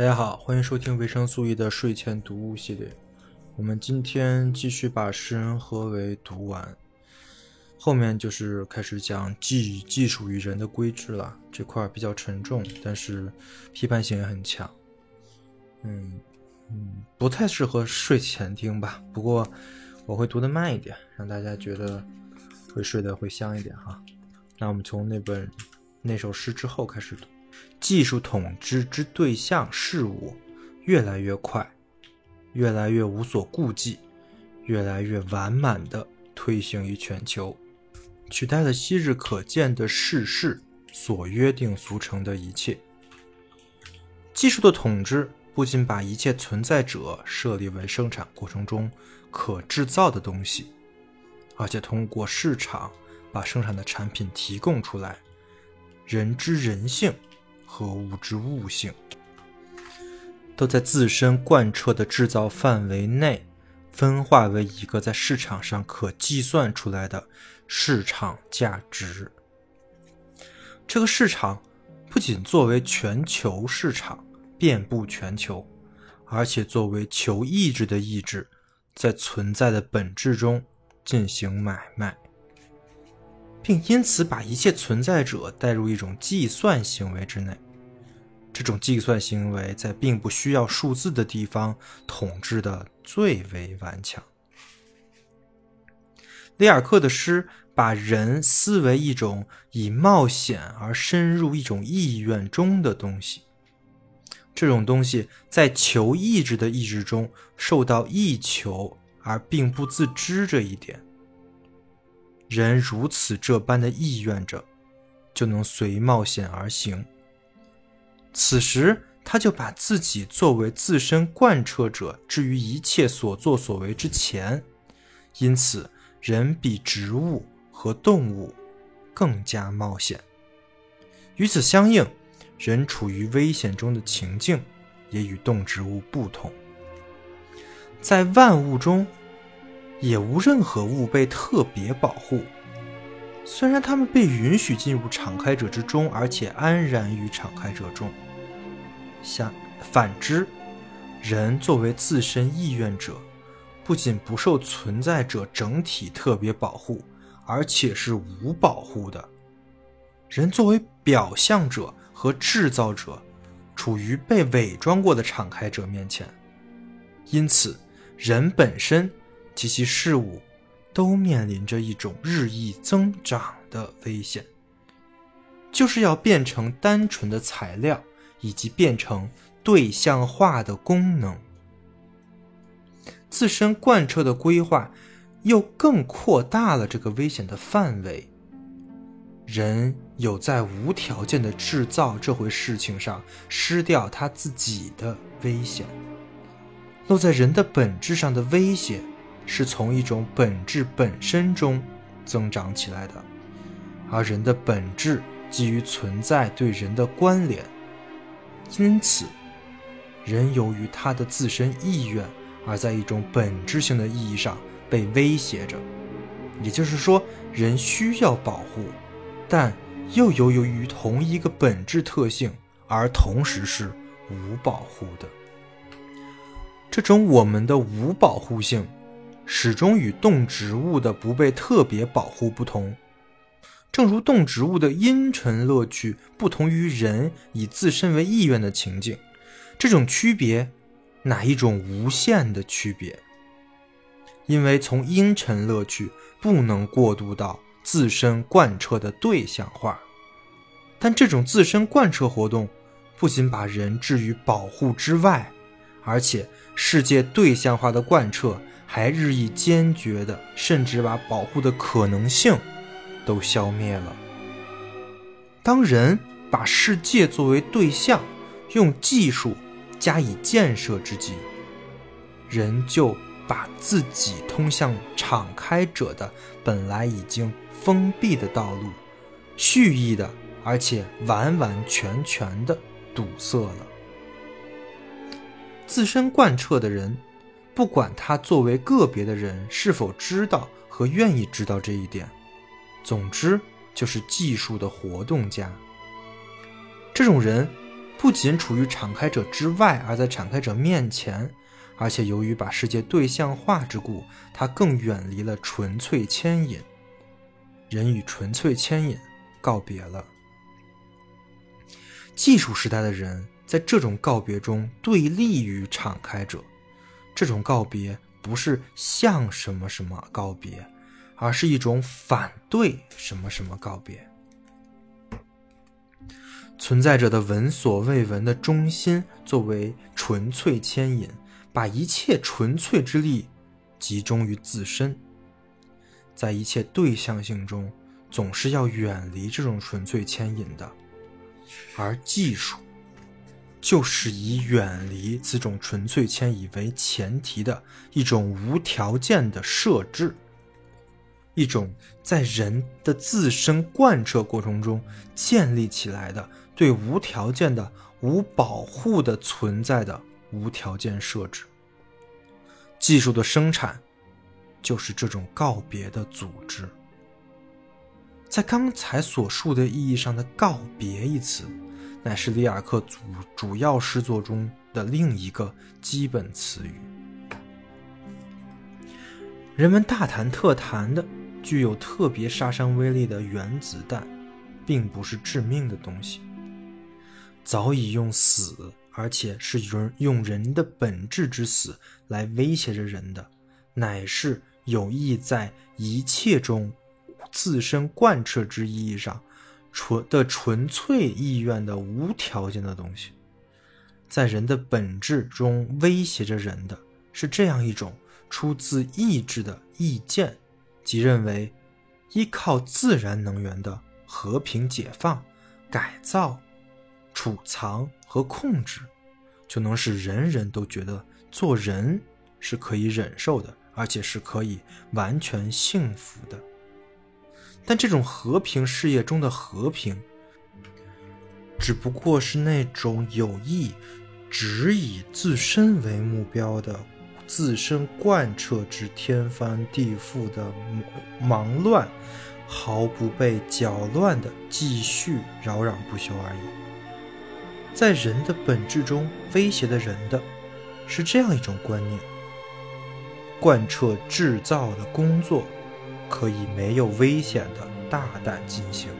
大家好，欢迎收听维生素 E 的睡前读物系列。我们今天继续把《诗人何为》读完，后面就是开始讲技技术与人的规制了。这块比较沉重，但是批判性也很强。嗯嗯，不太适合睡前听吧。不过我会读的慢一点，让大家觉得会睡得会香一点哈。那我们从那本那首诗之后开始读。技术统治之对象事物越来越快，越来越无所顾忌，越来越完满地推行于全球，取代了昔日可见的世事所约定俗成的一切。技术的统治不仅把一切存在者设立为生产过程中可制造的东西，而且通过市场把生产的产品提供出来。人之人性。和物质物性，都在自身贯彻的制造范围内，分化为一个在市场上可计算出来的市场价值。这个市场不仅作为全球市场遍布全球，而且作为求意志的意志，在存在的本质中进行买卖。并因此把一切存在者带入一种计算行为之内。这种计算行为在并不需要数字的地方统治的最为顽强。里尔克的诗把人思为一种以冒险而深入一种意愿中的东西。这种东西在求意志的意志中受到意求而并不自知这一点。人如此这般的意愿着，就能随冒险而行。此时，他就把自己作为自身贯彻者置于一切所作所为之前。因此，人比植物和动物更加冒险。与此相应，人处于危险中的情境也与动植物不同。在万物中。也无任何物被特别保护，虽然他们被允许进入敞开者之中，而且安然于敞开者中。相反之，人作为自身意愿者，不仅不受存在者整体特别保护，而且是无保护的。人作为表象者和制造者，处于被伪装过的敞开者面前，因此，人本身。及其事物都面临着一种日益增长的危险，就是要变成单纯的材料，以及变成对象化的功能。自身贯彻的规划又更扩大了这个危险的范围。人有在无条件的制造这回事情上失掉他自己的危险，落在人的本质上的威胁。是从一种本质本身中增长起来的，而人的本质基于存在对人的关联，因此，人由于他的自身意愿而在一种本质性的意义上被威胁着。也就是说，人需要保护，但又由于同一个本质特性而同时是无保护的。这种我们的无保护性。始终与动植物的不被特别保护不同，正如动植物的阴沉乐趣不同于人以自身为意愿的情境，这种区别，哪一种无限的区别？因为从阴沉乐趣不能过渡到自身贯彻的对象化，但这种自身贯彻活动，不仅把人置于保护之外，而且世界对象化的贯彻。还日益坚决的，甚至把保护的可能性都消灭了。当人把世界作为对象，用技术加以建设之际，人就把自己通向敞开者的本来已经封闭的道路，蓄意的而且完完全全的堵塞了。自身贯彻的人。不管他作为个别的人是否知道和愿意知道这一点，总之就是技术的活动家。这种人不仅处于敞开者之外，而在敞开者面前，而且由于把世界对象化之故，他更远离了纯粹牵引。人与纯粹牵引告别了。技术时代的人在这种告别中对立于敞开者，这种告别不是向什么什么告别，而是一种反对什么什么告别。存在者的闻所未闻的中心作为纯粹牵引，把一切纯粹之力集中于自身。在一切对象性中，总是要远离这种纯粹牵引的，而技术就是以远离此种纯粹迁移为前提的一种无条件的设置，一种在人的自身贯彻过程中建立起来的对无条件的、无保护的存在的无条件设置。技术的生产。就是这种告别的组织，在刚才所述的意义上的“告别”一词，乃是里尔克主主要诗作中的另一个基本词语。人们大谈特谈的具有特别杀伤威力的原子弹，并不是致命的东西。早已用死，而且是用用人的本质之死来威胁着人的，乃是。有意在一切中自身贯彻之意义上，纯的纯粹意愿的无条件的东西，在人的本质中威胁着人的是这样一种出自意志的意见，即认为依靠自然能源的和平解放、改造、储藏和控制，就能使人人都觉得做人是可以忍受的。而且是可以完全幸福的，但这种和平事业中的和平，只不过是那种有意只以自身为目标的、自身贯彻之天翻地覆的忙乱，毫不被搅乱的继续扰攘不休而已。在人的本质中威胁的人的，是这样一种观念。贯彻制造的工作，可以没有危险的大胆进行。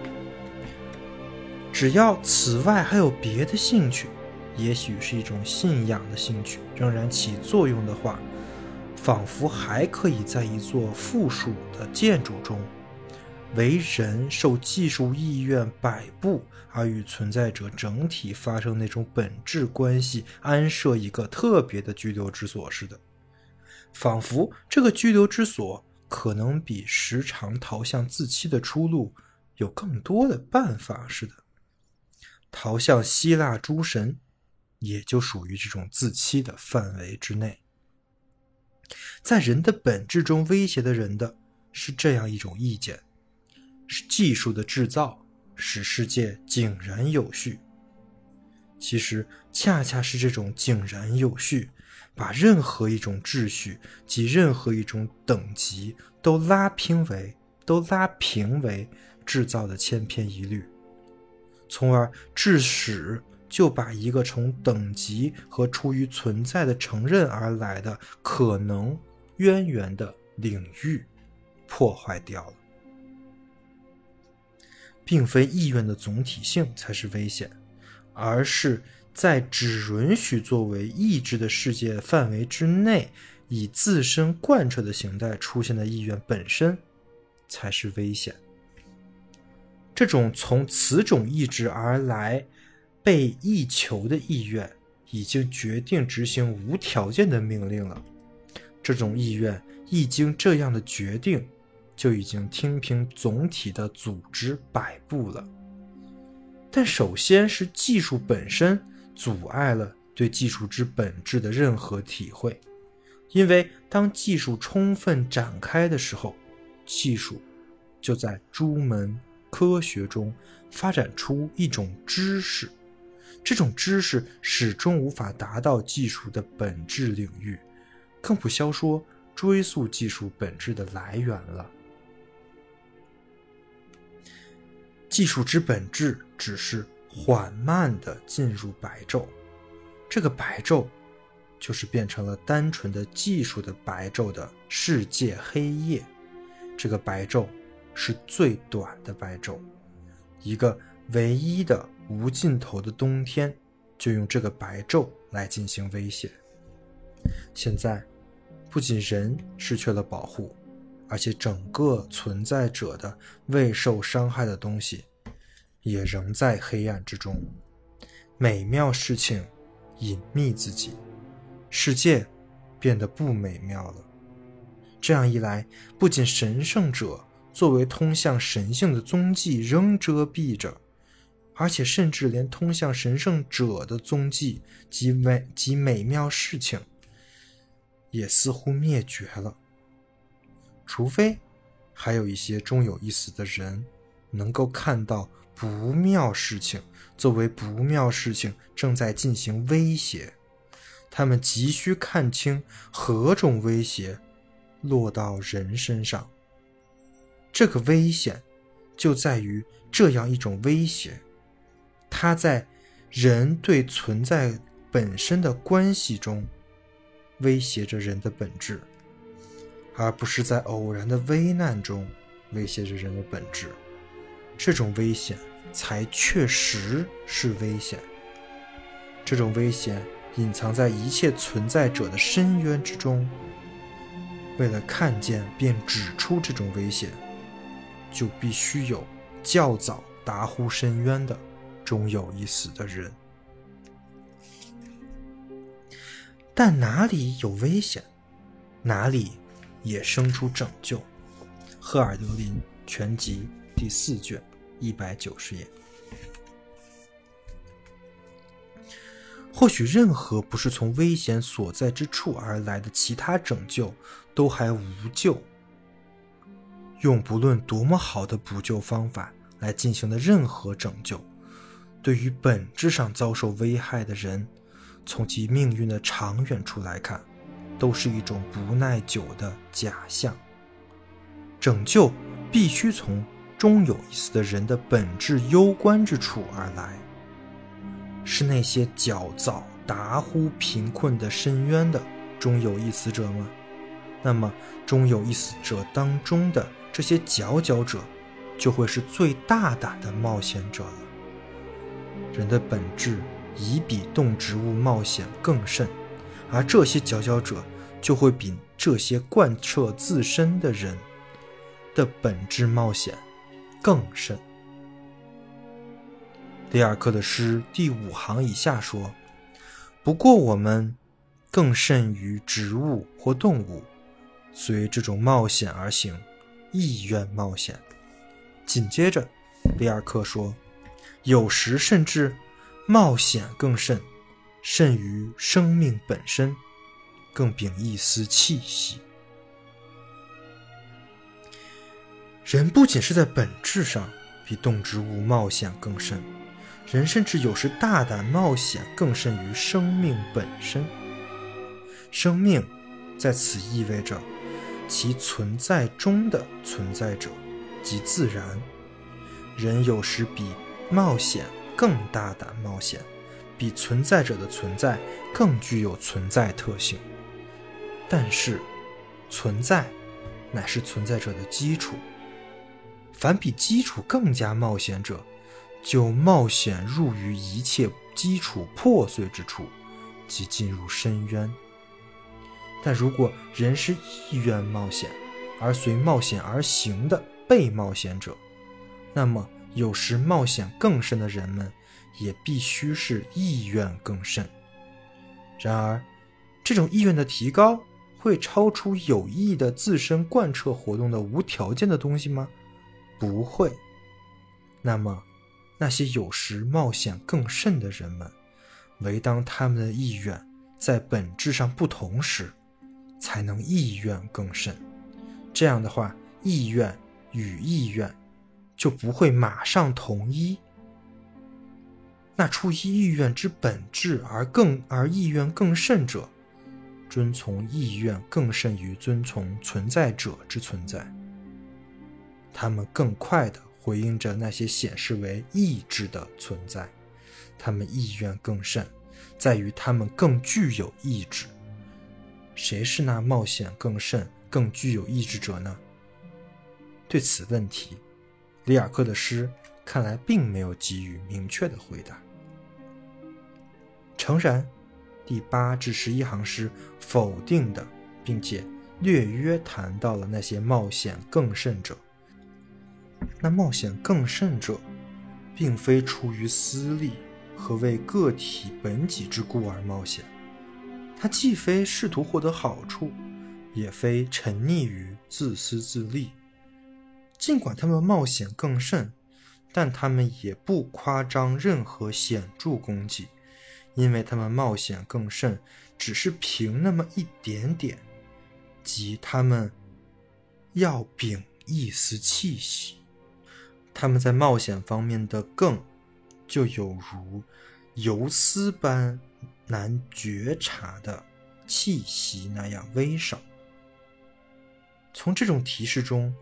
只要此外还有别的兴趣，也许是一种信仰的兴趣，仍然起作用的话，仿佛还可以在一座附属的建筑中，为人受技术意愿摆布而与存在者整体发生那种本质关系，安设一个特别的拘留之所似的。仿佛这个拘留之所可能比时常逃向自欺的出路有更多的办法似的。逃向希腊诸神，也就属于这种自欺的范围之内。在人的本质中威胁的人的是这样一种意见：是技术的制造使世界井然有序。其实，恰恰是这种井然有序。把任何一种秩序及任何一种等级都拉平为都拉平为制造的千篇一律，从而致使就把一个从等级和出于存在的承认而来的可能渊源的领域破坏掉了，并非意愿的总体性才是危险，而是。在只允许作为意志的世界范围之内，以自身贯彻的形态出现的意愿本身，才是危险。这种从此种意志而来、被意求的意愿，已经决定执行无条件的命令了。这种意愿一经这样的决定，就已经听凭总体的组织摆布了。但首先是技术本身。阻碍了对技术之本质的任何体会，因为当技术充分展开的时候，技术就在诸门科学中发展出一种知识，这种知识始终无法达到技术的本质领域，更不消说追溯技术本质的来源了。技术之本质只是。缓慢地进入白昼。这个白昼，就是变成了单纯的技术的白昼的世界黑夜。这个白昼是最短的白昼，一个唯一的无尽头的冬天，就用这个白昼来进行威胁。现在，不仅人失去了保护，而且整个存在者的未受伤害的东西，也仍在黑暗之中。美妙事情。隐秘自己，世界变得不美妙了。这样一来，不仅神圣者作为通向神性的踪迹仍遮蔽着，而且甚至连通向神圣者的踪迹及美及美妙事情，也似乎灭绝了。除非还有一些终有一死的人，能够看到不妙事情。作为不妙事情正在进行威胁，他们急需看清何种威胁落到人身上。这个危险就在于这样一种威胁，它在人对存在本身的关系中威胁着人的本质，而不是在偶然的危难中威胁着人的本质。这种危险。才确实是危险。这种危险隐藏在一切存在者的深渊之中。为了看见并指出这种危险，就必须有较早达乎深渊的终有一死的人。但哪里有危险，哪里也生出拯救。赫尔德林全集第四卷。一百九十页。或许任何不是从危险所在之处而来的其他拯救都还无救。用不论多么好的补救方法来进行的任何拯救，对于本质上遭受危害的人，从其命运的长远处来看，都是一种不耐久的假象。拯救必须从。终有一死的人的本质攸关之处而来，是那些较早达乎贫困的深渊的终有一死者吗？那么，终有一死者当中的这些佼佼者，就会是最大胆的冒险者了。人的本质已比动植物冒险更甚，而这些佼佼者就会比这些贯彻自身的人的本质冒险。更甚。里尔克的诗第五行以下说：“不过我们更甚于植物或动物，随这种冒险而行，意愿冒险。”紧接着，里尔克说：“有时甚至冒险更甚，甚于生命本身，更秉一丝气息。”人不仅是在本质上比动植物冒险更甚，人甚至有时大胆冒险更甚于生命本身。生命在此意味着其存在中的存在者即自然。人有时比冒险更大胆冒险，比存在者的存在更具有存在特性。但是，存在乃是存在者的基础。凡比基础更加冒险者，就冒险入于一切基础破碎之处，即进入深渊。但如果人是意愿冒险，而随冒险而行的被冒险者，那么有时冒险更深的人们，也必须是意愿更甚。然而，这种意愿的提高，会超出有意的自身贯彻活动的无条件的东西吗？不会。那么，那些有时冒险更甚的人们，唯当他们的意愿在本质上不同时，才能意愿更甚。这样的话，意愿与意愿就不会马上统一。那出于意愿之本质而更而意愿更甚者，遵从意愿更甚于遵从存在者之存在。他们更快地回应着那些显示为意志的存在。他们意愿更甚，在于他们更具有意志。谁是那冒险更甚、更具有意志者呢？对此问题，里尔克的诗看来并没有给予明确的回答。诚然，第八至十一行诗否定的，并且略约谈到了那些冒险更甚者。那冒险更甚者，并非出于私利和为个体本己之故而冒险，他既非试图获得好处，也非沉溺于自私自利。尽管他们冒险更甚，但他们也不夸张任何显著功绩，因为他们冒险更甚，只是凭那么一点点，即他们要秉一丝气息。他们在冒险方面的更，就有如游丝般难觉察的气息那样微少。从这种提示中。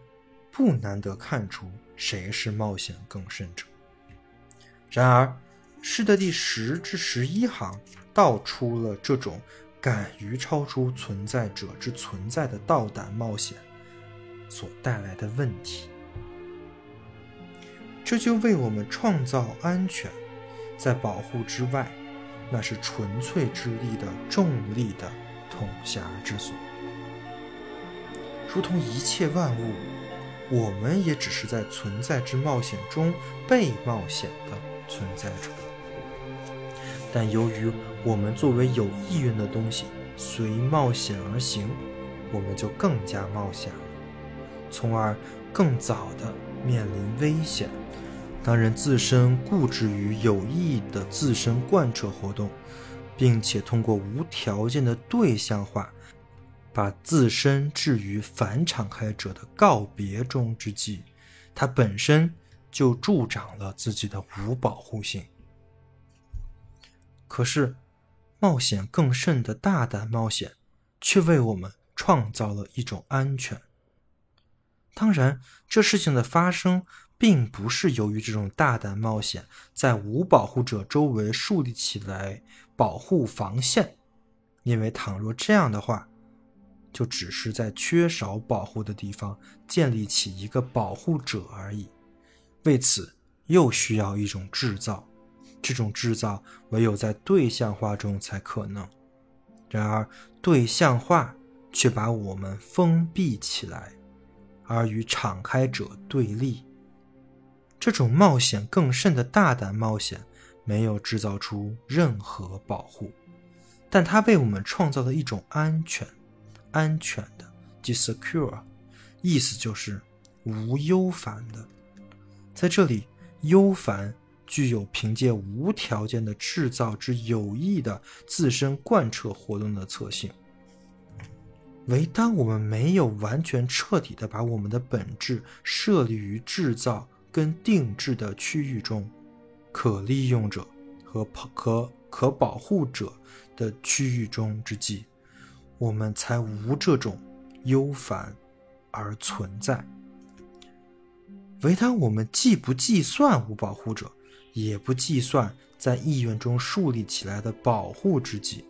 不难得看出谁是冒险更甚者。然而，诗的第十至十一行道出了这种敢于超出存在者之存在的大胆冒险所带来的问题。这就为我们创造安全，在保护之外，那是纯粹之力的重力的统辖之所，如同一切万物。我们也只是在存在之冒险中被冒险的存在着，但由于我们作为有意愿的东西随冒险而行，我们就更加冒险了，从而更早的面临危险。当人自身固执于有意义的自身贯彻活动，并且通过无条件的对象化。把自身置于反敞开者的告别中之际，它本身就助长了自己的无保护性。可是，冒险更甚的大胆冒险，却为我们创造了一种安全。当然，这事情的发生并不是由于这种大胆冒险在无保护者周围树立起来保护防线，因为倘若这样的话，就只是在缺少保护的地方建立起一个保护者而已。为此，又需要一种制造，这种制造唯有在对象化中才可能。然而，对象化却把我们封闭起来，而与敞开者对立。这种冒险更甚的大胆冒险，没有制造出任何保护，但它为我们创造了一种安全。安全的，即 secure，意思就是无忧烦的。在这里，忧烦具有凭借无条件的制造之有益的自身贯彻活动的特性。唯当我们没有完全彻底的把我们的本质设立于制造跟定制的区域中，可利用者和可可保护者的区域中之际。我们才无这种忧烦而存在。唯当我们既不计算无保护者，也不计算在意愿中树立起来的保护之际，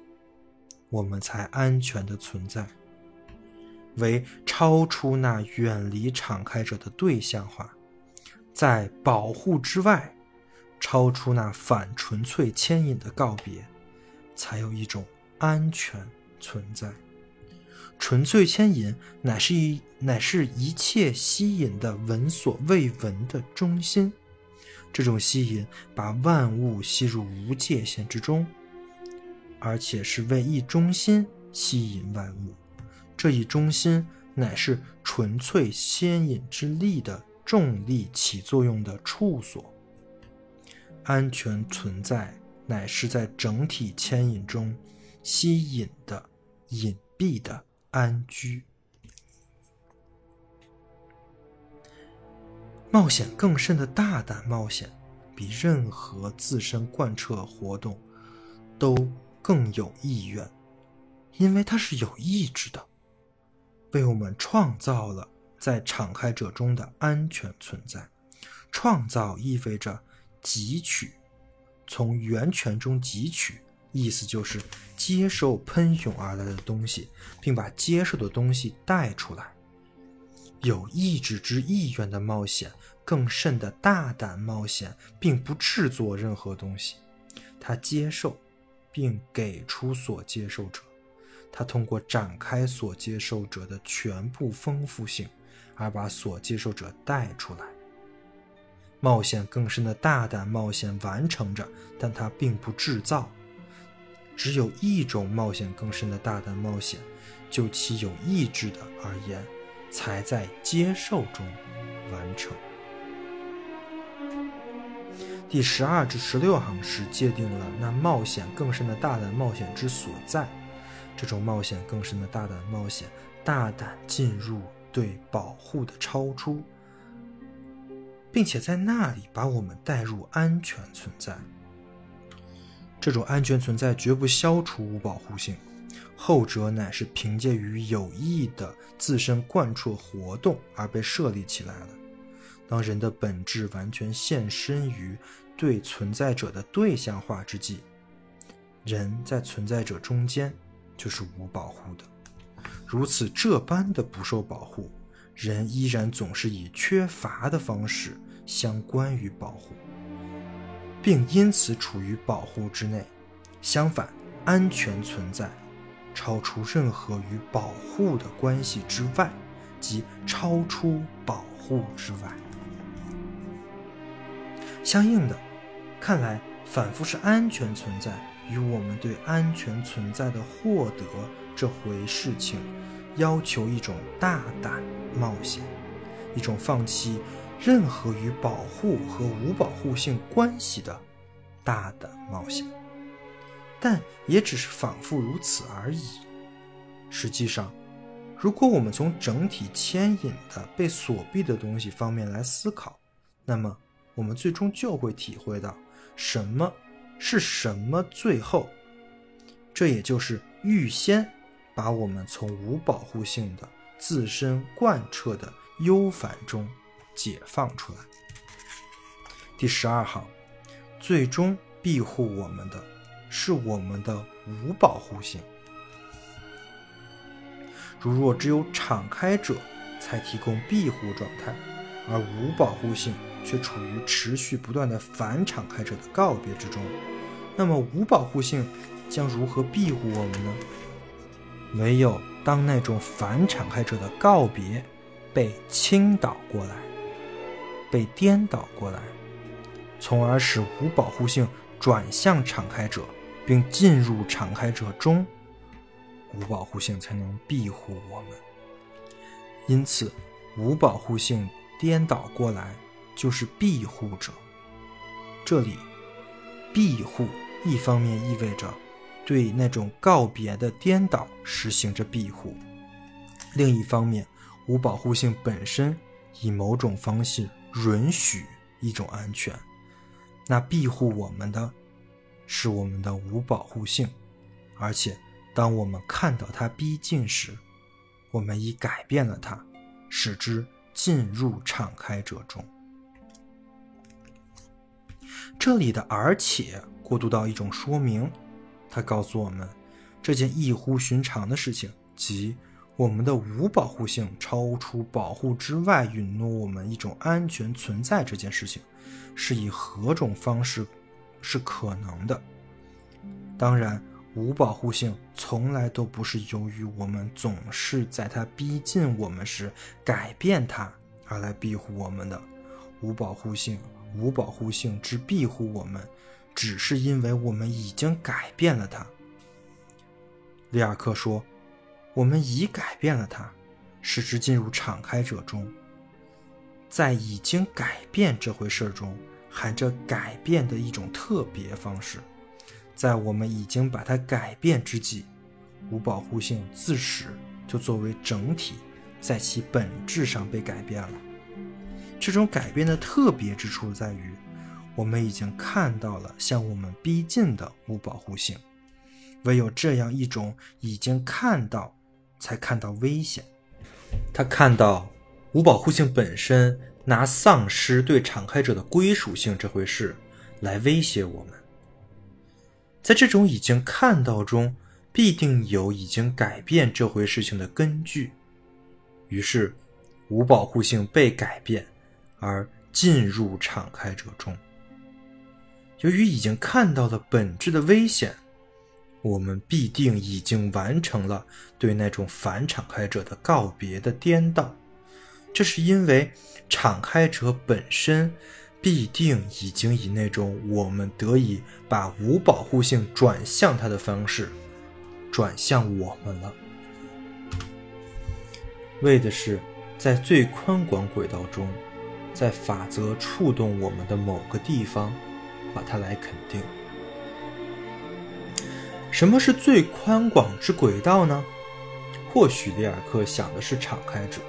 我们才安全的存在。为超出那远离敞开者的对象化，在保护之外，超出那反纯粹牵引的告别，才有一种安全。存在，纯粹牵引乃是一乃是一切吸引的闻所未闻的中心。这种吸引把万物吸入无界限之中，而且是为一中心吸引万物。这一中心乃是纯粹牵引之力的重力起作用的处所。安全存在乃是在整体牵引中。吸引的隐蔽的安居，冒险更甚的大胆冒险，比任何自身贯彻活动都更有意愿，因为它是有意志的，为我们创造了在敞开者中的安全存在。创造意味着汲取，从源泉中汲取，意思就是接受喷涌而来的东西，并把接受的东西带出来。有意志之意愿的冒险，更甚的大胆冒险，并不制作任何东西，他接受，并给出所接受者，他通过展开所接受者的全部丰富性，而把所接受者带出来。冒险更深的大胆冒险完成着，但它并不制造。只有一种冒险更深的大胆冒险，就其有意志的而言。才在接受中完成。第十二至十六行诗界定了那冒险更深的大胆冒险之所在。这种冒险更深的大胆冒险，大胆进入对保护的超出，并且在那里把我们带入安全存在。这种安全存在绝不消除无保护性。后者乃是凭借于有意的自身贯彻活动而被设立起来了。当人的本质完全现身于对存在者的对象化之际，人在存在者中间就是无保护的。如此这般的不受保护，人依然总是以缺乏的方式相关于保护，并因此处于保护之内。相反，安全存在。超出任何与保护的关系之外，即超出保护之外。相应的，看来反复是安全存在与我们对安全存在的获得这回事情，要求一种大胆冒险，一种放弃任何与保护和无保护性关系的大胆冒险。但也只是仿佛如此而已。实际上，如果我们从整体牵引的被锁闭的东西方面来思考，那么我们最终就会体会到什么是什么。最后，这也就是预先把我们从无保护性的自身贯彻的忧烦中解放出来。第十二行，最终庇护我们的。是我们的无保护性。如若只有敞开者才提供庇护状态，而无保护性却处于持续不断的反敞开者的告别之中，那么无保护性将如何庇护我们呢？唯有当那种反敞开者的告别被倾倒过来，被颠倒过来，从而使无保护性转向敞开者。并进入敞开者中，无保护性才能庇护我们。因此，无保护性颠倒过来就是庇护者。这里，庇护一方面意味着对那种告别的颠倒实行着庇护，另一方面，无保护性本身以某种方式允许一种安全，那庇护我们的。是我们的无保护性，而且当我们看到它逼近时，我们已改变了它，使之进入敞开者中。这里的“而且”过渡到一种说明，它告诉我们，这件异乎寻常的事情，即我们的无保护性超出保护之外，允诺我们一种安全存在这件事情，是以何种方式？是可能的。当然，无保护性从来都不是由于我们总是在它逼近我们时改变它而来庇护我们的。无保护性，无保护性之庇护我们，只是因为我们已经改变了它。里尔克说：“我们已改变了它，使之进入敞开者中。在已经改变这回事中。”含着改变的一种特别方式，在我们已经把它改变之际，无保护性自始就作为整体，在其本质上被改变了。这种改变的特别之处在于，我们已经看到了向我们逼近的无保护性。唯有这样一种已经看到，才看到危险。他看到无保护性本身。拿丧失对敞开者的归属性这回事来威胁我们，在这种已经看到中，必定有已经改变这回事情的根据。于是，无保护性被改变，而进入敞开者中。由于已经看到了本质的危险，我们必定已经完成了对那种反敞开者的告别的颠倒。这是因为敞开者本身必定已经以那种我们得以把无保护性转向它的方式转向我们了，为的是在最宽广轨道中，在法则触动我们的某个地方，把它来肯定。什么是最宽广之轨道呢？或许里尔克想的是敞开者。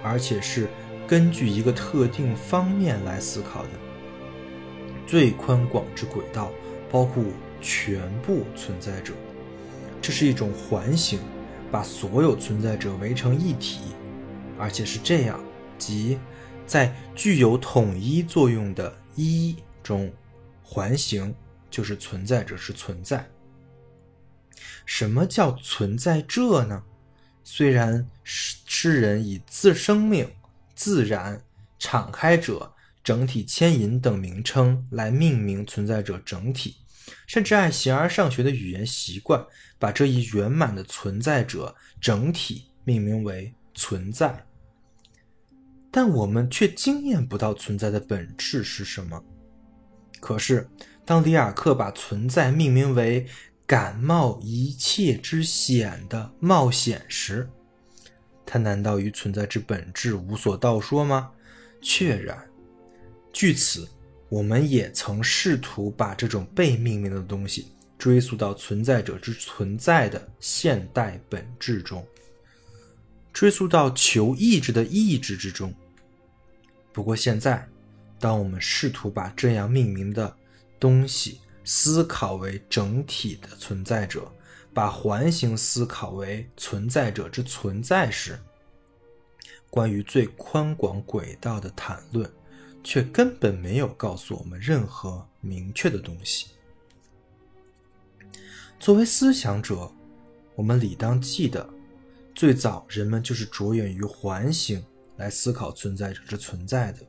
而且是根据一个特定方面来思考的。最宽广之轨道包括全部存在者，这是一种环形，把所有存在者围成一体，而且是这样，即在具有统一作用的一中，环形就是存在者是存在。什么叫存在这呢？虽然诗诗人以自生命、自然、敞开者、整体牵引等名称来命名存在者整体，甚至按形而上学的语言习惯，把这一圆满的存在者整体命名为存在，但我们却经验不到存在的本质是什么。可是，当里尔克把存在命名为敢冒一切之险的冒险时，他难道与存在之本质无所道说吗？确然。据此，我们也曾试图把这种被命名的东西追溯到存在者之存在的现代本质中，追溯到求意志的意志之中。不过现在，当我们试图把这样命名的东西，思考为整体的存在者，把环形思考为存在者之存在时，关于最宽广轨道的谈论，却根本没有告诉我们任何明确的东西。作为思想者，我们理当记得，最早人们就是着眼于环形来思考存在者之存在的。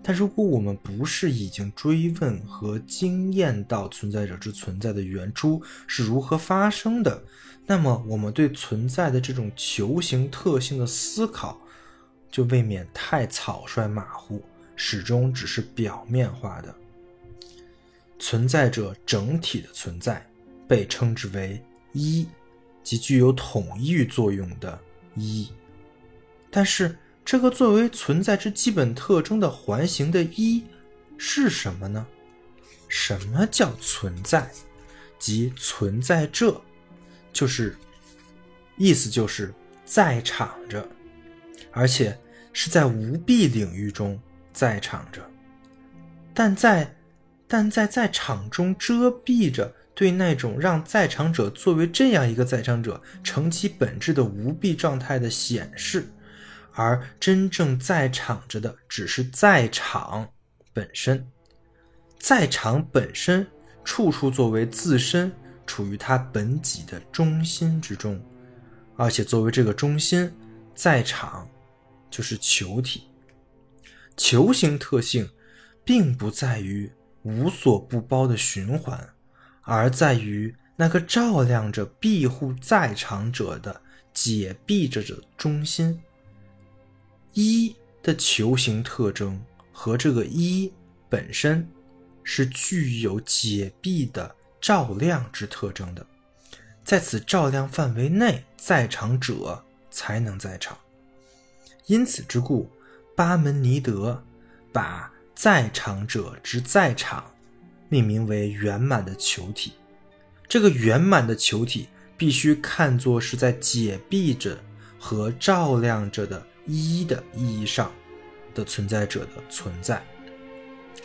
但如果我们不是已经追问和经验到存在者之存在的原初是如何发生的，那么我们对存在的这种球形特性的思考，就未免太草率马虎，始终只是表面化的。存在者整体的存在被称之为一，即具有统一作用的一，但是。这个作为存在之基本特征的环形的一是什么呢？什么叫存在？即存在这，就是意思就是在场着，而且是在无蔽领域中在场着，但在但在在场中遮蔽着对那种让在场者作为这样一个在场者成其本质的无蔽状态的显示。而真正在场着的只是在场本身，在场本身处处作为自身处于它本己的中心之中，而且作为这个中心，在场就是球体。球形特性并不在于无所不包的循环，而在于那个照亮着庇护在场者的解蔽着的中心。一的球形特征和这个一本身是具有解蔽的照亮之特征的，在此照亮范围内，在场者才能在场。因此之故，巴门尼德把在场者之在场命名为圆满的球体。这个圆满的球体必须看作是在解蔽着和照亮着的。一的意义上的存在者的存在，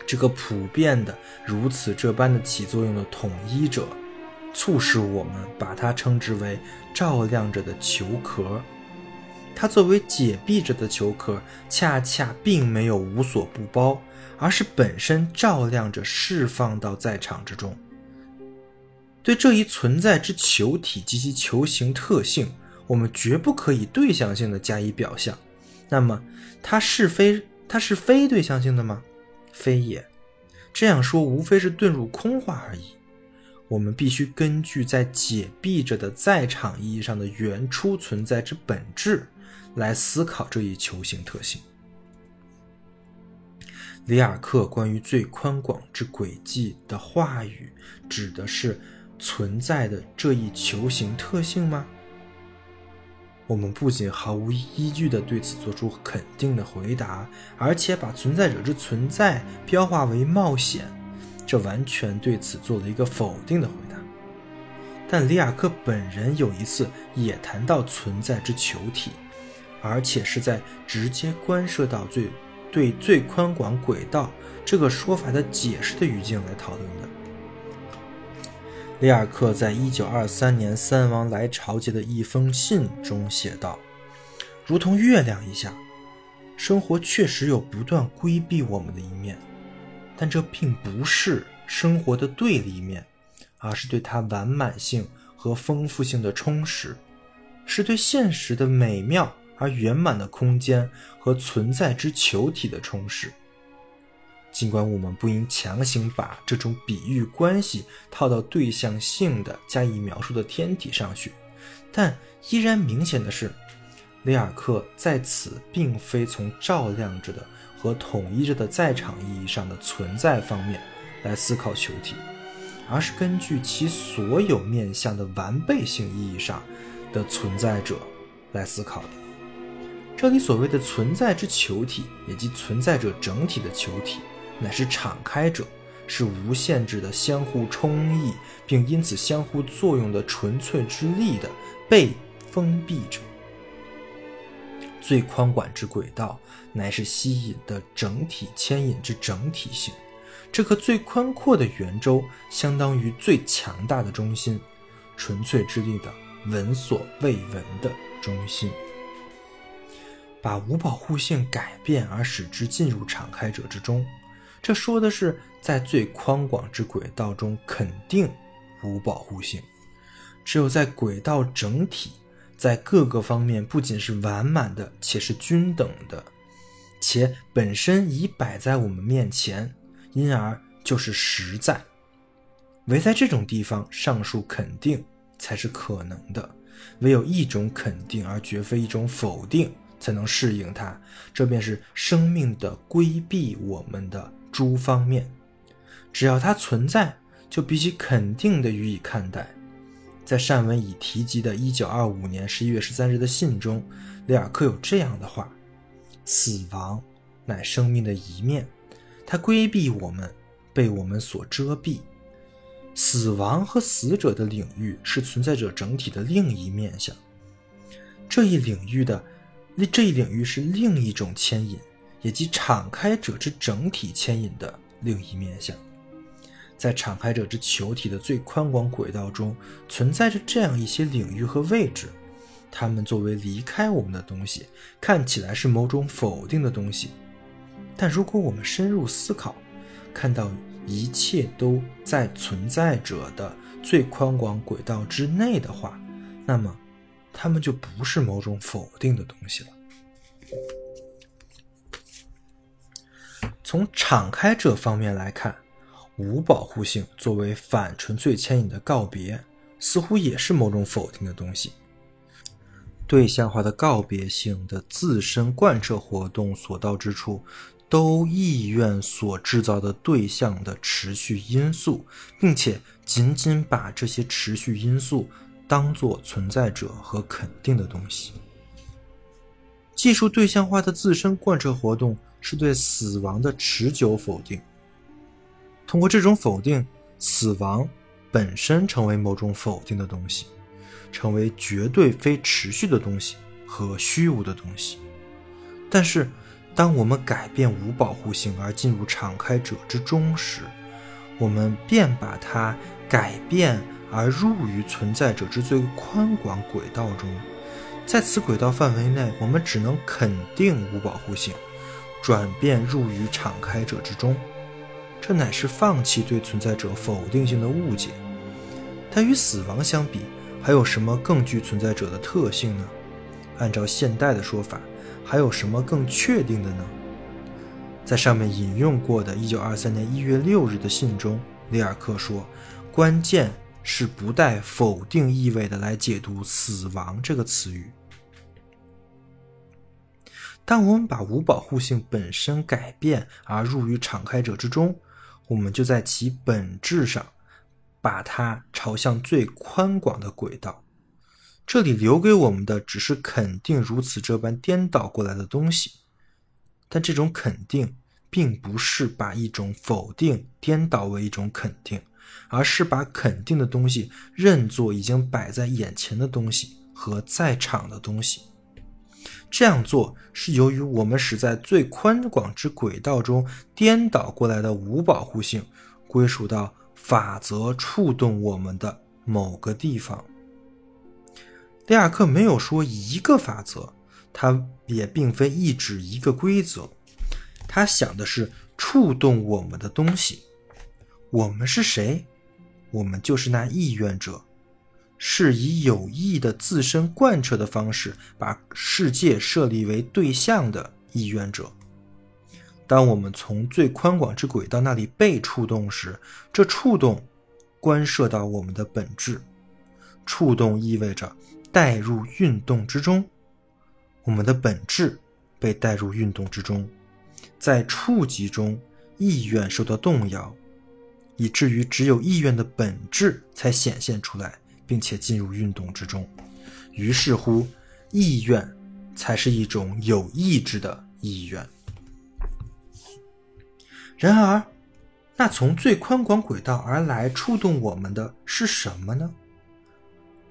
这个普遍的如此这般的起作用的统一者，促使我们把它称之为照亮着的球壳。它作为解闭着的球壳，恰恰并没有无所不包，而是本身照亮着释放到在场之中。对这一存在之球体及其球形特性，我们绝不可以对象性的加以表象。那么，它是非它是非对象性的吗？非也。这样说无非是遁入空话而已。我们必须根据在解闭着的在场意义上的原初存在之本质来思考这一球形特性。里雅克关于最宽广之轨迹的话语，指的是存在的这一球形特性吗？我们不仅毫无依据地对此做出肯定的回答，而且把存在者之存在标化为冒险，这完全对此做了一个否定的回答。但里雅克本人有一次也谈到存在之球体，而且是在直接关涉到最对最宽广轨道这个说法的解释的语境来讨论的。里尔克在一九二三年三王来朝节的一封信中写道：“如同月亮一下，生活确实有不断规避我们的一面，但这并不是生活的对立面，而是对它完满性和丰富性的充实，是对现实的美妙而圆满的空间和存在之球体的充实。”尽管我们不应强行把这种比喻关系套到对象性的加以描述的天体上去，但依然明显的是，里尔克在此并非从照亮着的和统一着的在场意义上的存在方面来思考球体，而是根据其所有面向的完备性意义上的存在者来思考的。这里所谓的存在之球体，也即存在者整体的球体。乃是敞开者，是无限制的相互充溢，并因此相互作用的纯粹之力的被封闭者。最宽广之轨道，乃是吸引的整体牵引之整体性。这颗最宽阔的圆周，相当于最强大的中心，纯粹之力的闻所未闻的中心。把无保护性改变而使之进入敞开者之中。这说的是在最宽广之轨道中肯定无保护性，只有在轨道整体在各个方面不仅是完满的，且是均等的，且本身已摆在我们面前，因而就是实在。唯在这种地方，上述肯定才是可能的。唯有一种肯定，而绝非一种否定，才能适应它。这便是生命的规避我们的。诸方面，只要它存在，就必须肯定的予以看待。在上文已提及的1925年11月13日的信中，里尔克有这样的话：“死亡乃生命的一面，它规避我们，被我们所遮蔽。死亡和死者的领域是存在者整体的另一面相。这一领域的那这一领域是另一种牵引。”也即敞开者之整体牵引的另一面相，在敞开者之球体的最宽广轨道中，存在着这样一些领域和位置，它们作为离开我们的东西，看起来是某种否定的东西。但如果我们深入思考，看到一切都在存在者的最宽广轨道之内的话，那么它们就不是某种否定的东西了。从敞开这方面来看，无保护性作为反纯粹牵引的告别，似乎也是某种否定的东西。对象化的告别性的自身贯彻活动所到之处，都意愿所制造的对象的持续因素，并且仅仅把这些持续因素当作存在者和肯定的东西。技术对象化的自身贯彻活动。是对死亡的持久否定。通过这种否定，死亡本身成为某种否定的东西，成为绝对非持续的东西和虚无的东西。但是，当我们改变无保护性而进入敞开者之中时，我们便把它改变而入于存在者之最宽广轨道中。在此轨道范围内，我们只能肯定无保护性。转变入于敞开者之中，这乃是放弃对存在者否定性的误解。但与死亡相比，还有什么更具存在者的特性呢？按照现代的说法，还有什么更确定的呢？在上面引用过的1923年1月6日的信中，里尔克说：“关键是不带否定意味的来解读‘死亡’这个词语。当我们把无保护性本身改变而入于敞开者之中，我们就在其本质上把它朝向最宽广的轨道。这里留给我们的只是肯定如此这般颠倒过来的东西。”但这种肯定，并不是把一种否定颠倒为一种肯定，而是把肯定的东西认作已经摆在眼前的东西和在场的东西。这样做是由于我们使在最宽广之轨道中颠倒过来的无保护性，归属到法则触动我们的某个地方。里亚克没有说一个法则。他也并非一指一个规则，他想的是触动我们的东西。我们是谁？我们就是那意愿者，是以有意的自身贯彻的方式把世界设立为对象的意愿者。当我们从最宽广之轨道那里被触动时，这触动关涉到我们的本质。触动意味着带入运动之中。我们的本质被带入运动之中，在触及中，意愿受到动摇，以至于只有意愿的本质才显现出来，并且进入运动之中。于是乎，意愿才是一种有意志的意愿。然而，那从最宽广轨道而来触动我们的是什么呢？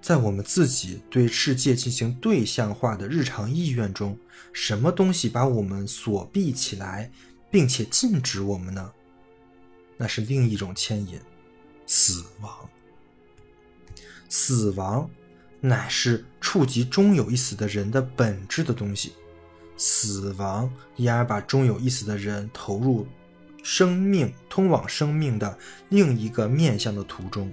在我们自己对世界进行对象化的日常意愿中，什么东西把我们锁闭起来，并且禁止我们呢？那是另一种牵引——死亡。死亡乃是触及终有一死的人的本质的东西。死亡因而把终有一死的人投入生命通往生命的另一个面向的途中，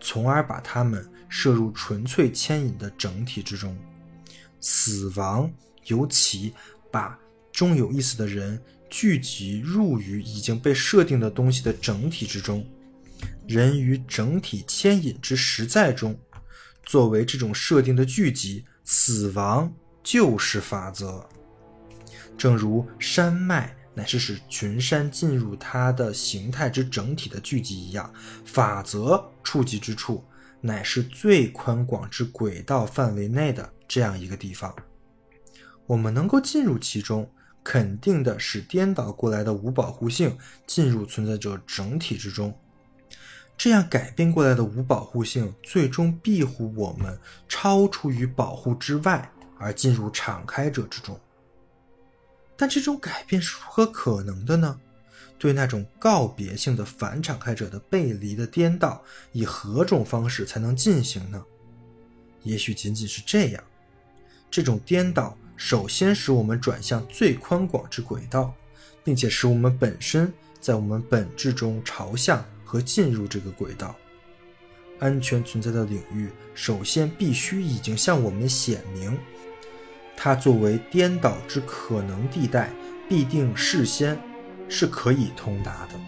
从而把他们。摄入纯粹牵引的整体之中，死亡尤其把终有意思的人聚集入于已经被设定的东西的整体之中，人于整体牵引之实在中，作为这种设定的聚集，死亡就是法则。正如山脉乃是使群山进入它的形态之整体的聚集一样，法则触及之处。乃是最宽广之轨道范围内的这样一个地方，我们能够进入其中，肯定的使颠倒过来的无保护性进入存在者整体之中，这样改变过来的无保护性最终庇护我们超出于保护之外，而进入敞开者之中。但这种改变是如何可能的呢？对那种告别性的反敞开者的背离的颠倒，以何种方式才能进行呢？也许仅仅是这样：这种颠倒首先使我们转向最宽广之轨道，并且使我们本身在我们本质中朝向和进入这个轨道。安全存在的领域首先必须已经向我们显明，它作为颠倒之可能地带，必定事先。是可以通达的，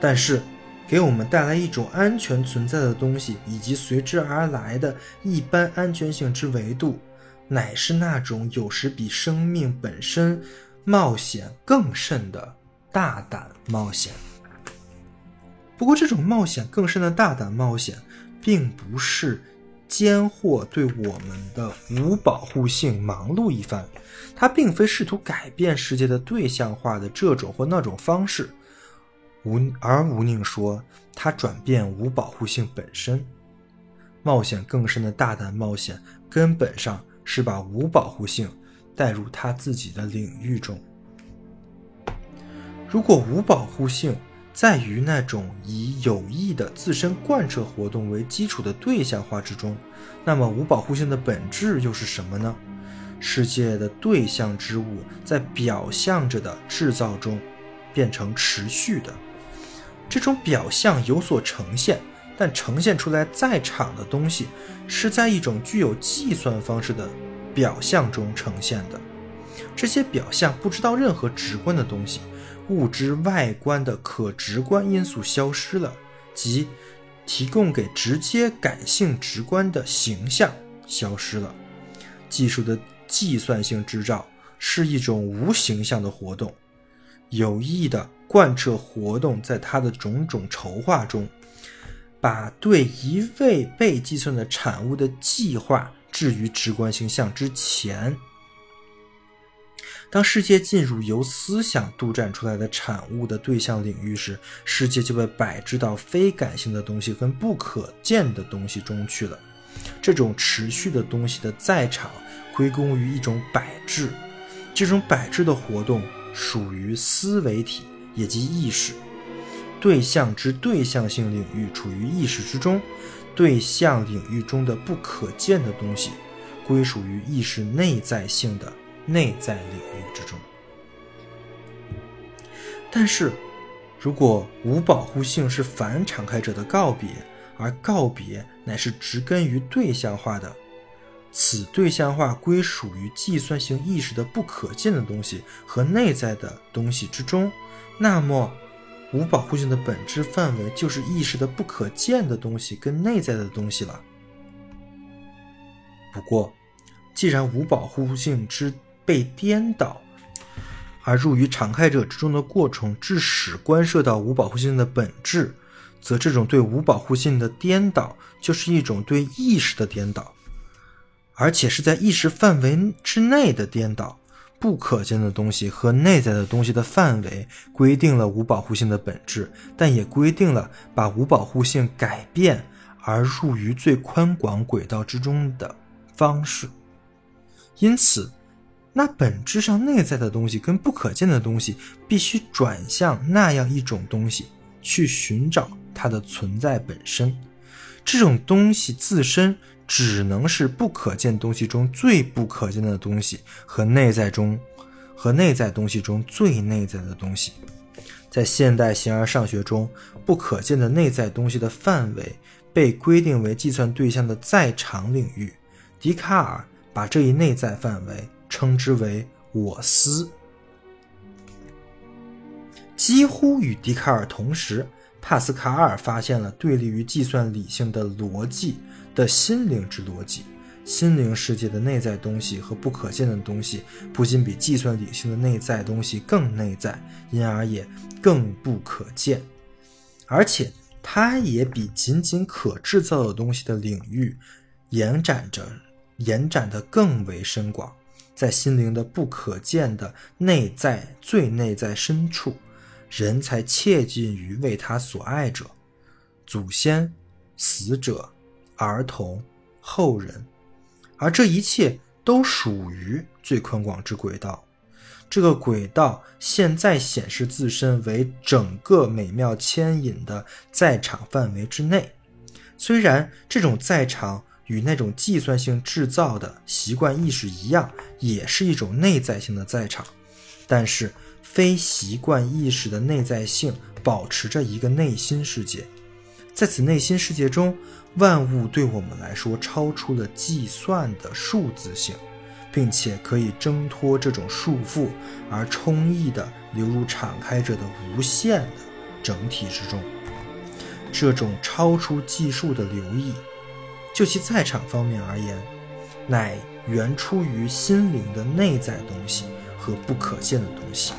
但是给我们带来一种安全存在的东西，以及随之而来的一般安全性之维度，乃是那种有时比生命本身冒险更甚的大胆冒险。不过，这种冒险更甚的大胆冒险，并不是。奸货对我们的无保护性忙碌一番，他并非试图改变世界的对象化的这种或那种方式。吴而吴宁说，他转变无保护性本身，冒险更深的大胆冒险，根本上是把无保护性带入他自己的领域中。如果无保护性，在于那种以有意的自身贯彻活动为基础的对象化之中，那么无保护性的本质又是什么呢？世界的对象之物在表象着的制造中变成持续的，这种表象有所呈现，但呈现出来在场的东西是在一种具有计算方式的表象中呈现的。这些表象不知道任何直观的东西，物质外观的可直观因素消失了，即提供给直接感性直观的形象消失了。技术的计算性制造是一种无形象的活动，有意的贯彻活动在它的种种筹划中。把对一位被计算的产物的计划置于直观形象之前。当世界进入由思想杜撰出来的产物的对象领域时，世界就被摆置到非感性的东西跟不可见的东西中去了。这种持续的东西的在场归功于一种摆置，这种摆置的活动属于思维体，也即意识。对象之对象性领域处于意识之中，对象领域中的不可见的东西，归属于意识内在性的内在领域之中。但是，如果无保护性是反敞开者的告别，而告别乃是植根于对象化的，此对象化归属于计算性意识的不可见的东西和内在的东西之中，那么。无保护性的本质范围就是意识的不可见的东西跟内在的东西了。不过，既然无保护性之被颠倒，而入于敞开者之中的过程致使关涉到无保护性的本质，则这种对无保护性的颠倒就是一种对意识的颠倒，而且是在意识范围之内的颠倒。不可见的东西和内在的东西的范围规定了无保护性的本质，但也规定了把无保护性改变而入于最宽广轨道之中的方式。因此，那本质上内在的东西跟不可见的东西必须转向那样一种东西去寻找它的存在本身。这种东西自身。只能是不可见东西中最不可见的东西和内在中，和内在东西中最内在的东西。在现代形而上学中，不可见的内在东西的范围被规定为计算对象的在场领域。笛卡尔把这一内在范围称之为“我思”。几乎与笛卡尔同时，帕斯卡尔发现了对立于计算理性的逻辑。的心灵之逻辑，心灵世界的内在东西和不可见的东西，不仅比计算理性的内在东西更内在，因而也更不可见，而且它也比仅仅可制造的东西的领域延展着，延展的更为深广。在心灵的不可见的内在最内在深处，人才切近于为他所爱者、祖先、死者。儿童、后人，而这一切都属于最宽广之轨道。这个轨道现在显示自身为整个美妙牵引的在场范围之内。虽然这种在场与那种计算性制造的习惯意识一样，也是一种内在性的在场，但是非习惯意识的内在性保持着一个内心世界，在此内心世界中。万物对我们来说超出了计算的数字性，并且可以挣脱这种束缚，而充溢地流入敞开着的无限的整体之中。这种超出计数的流溢，就其在场方面而言，乃源出于心灵的内在东西和不可见的东西。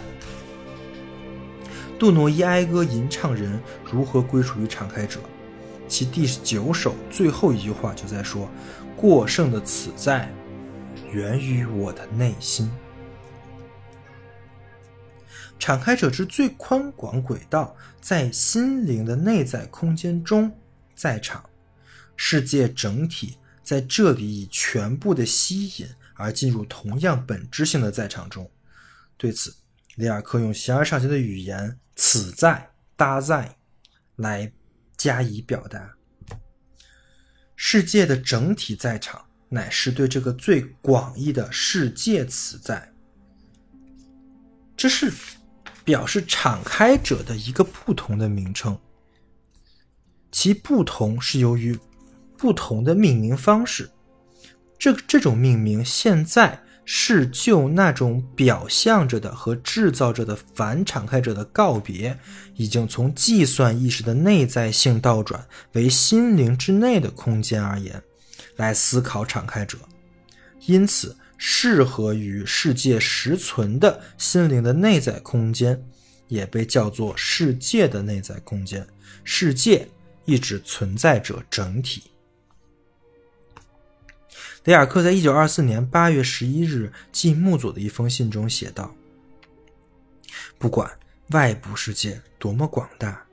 杜诺伊哀歌吟唱人如何归属于敞开者？其第九首最后一句话就在说：“过剩的此在，源于我的内心。敞开者之最宽广轨道，在心灵的内在空间中在场，世界整体在这里以全部的吸引而进入同样本质性的在场中。对此，里尔克用形而上学的语言‘此在’‘搭在’来。”加以表达，世界的整体在场，乃是对这个最广义的世界此在。这是表示敞开者的一个不同的名称。其不同是由于不同的命名方式。这这种命名现在是就那种表象着的和制造着的反敞开者的告别，已经从计算意识的内在性倒转为心灵之内的空间而言，来思考敞开者。因此，适合于世界实存的心灵的内在空间，也被叫做世界的内在空间。世界一直存在着整体。雷尔克在一九二四年八月十一日寄木佐的一封信中写道：“不管外部世界多么广大，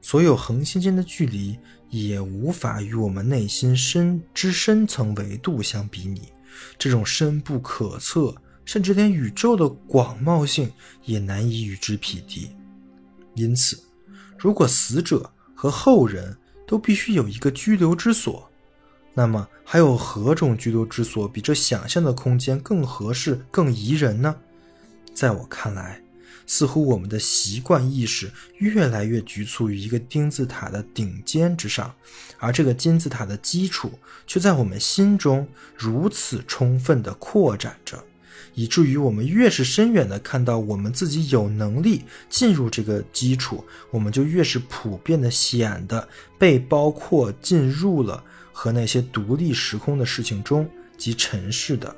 所有恒星间的距离也无法与我们内心深之深层维度相比拟。这种深不可测，甚至连宇宙的广袤性也难以与之匹敌。因此，如果死者和后人都必须有一个居留之所，那么，还有何种居留之所比这想象的空间更合适、更宜人呢？在我看来，似乎我们的习惯意识越来越局促于一个金字塔的顶尖之上，而这个金字塔的基础却在我们心中如此充分地扩展着，以至于我们越是深远地看到我们自己有能力进入这个基础，我们就越是普遍地显得被包括进入了。和那些独立时空的事情中及尘世的，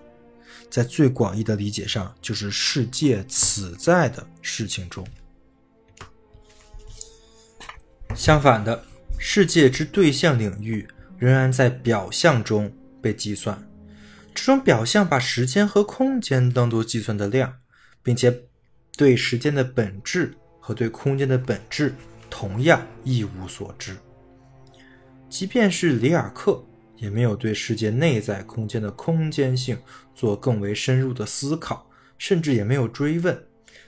在最广义的理解上，就是世界此在的事情中。相反的，世界之对象领域仍然在表象中被计算。这种表象把时间和空间当作计算的量，并且对时间的本质和对空间的本质同样一无所知。即便是里尔克，也没有对世界内在空间的空间性做更为深入的思考，甚至也没有追问，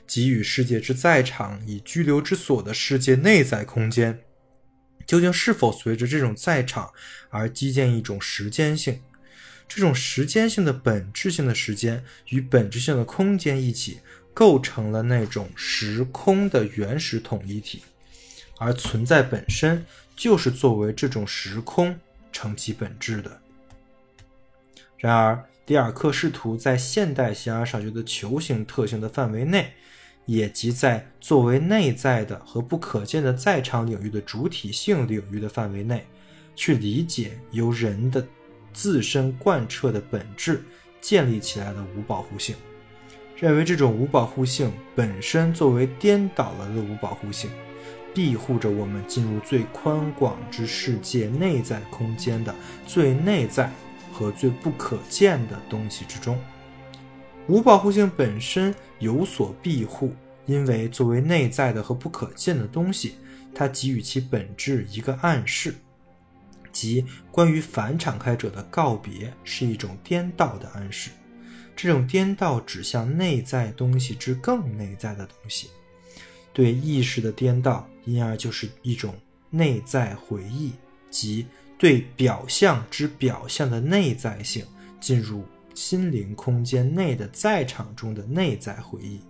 给予世界之在场以居留之所的世界内在空间，究竟是否随着这种在场而积建一种时间性？这种时间性的本质性的时间与本质性的空间一起，构成了那种时空的原始统一体，而存在本身。就是作为这种时空成其本质的。然而，迪尔克试图在现代形而上学的球形特性的范围内，也即在作为内在的和不可见的在场领域的主体性领域的范围内，去理解由人的自身贯彻的本质建立起来的无保护性，认为这种无保护性本身作为颠倒了的无保护性。庇护着我们进入最宽广之世界内在空间的最内在和最不可见的东西之中。无保护性本身有所庇护，因为作为内在的和不可见的东西，它给予其本质一个暗示，即关于反敞开者的告别是一种颠倒的暗示。这种颠倒指向内在东西之更内在的东西。对意识的颠倒，因而就是一种内在回忆，即对表象之表象的内在性进入心灵空间内的在场中的内在回忆。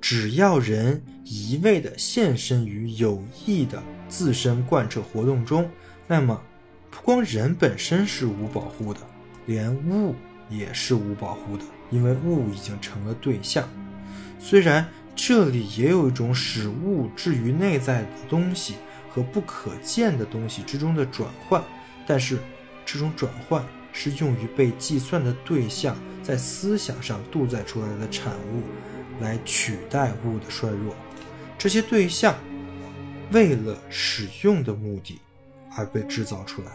只要人一味的献身于有益的自身贯彻活动中，那么不光人本身是无保护的，连物也是无保护的，因为物已经成了对象。虽然这里也有一种使物置于内在的东西和不可见的东西之中的转换，但是这种转换是用于被计算的对象在思想上杜载出来的产物，来取代物的衰弱。这些对象为了使用的目的而被制造出来，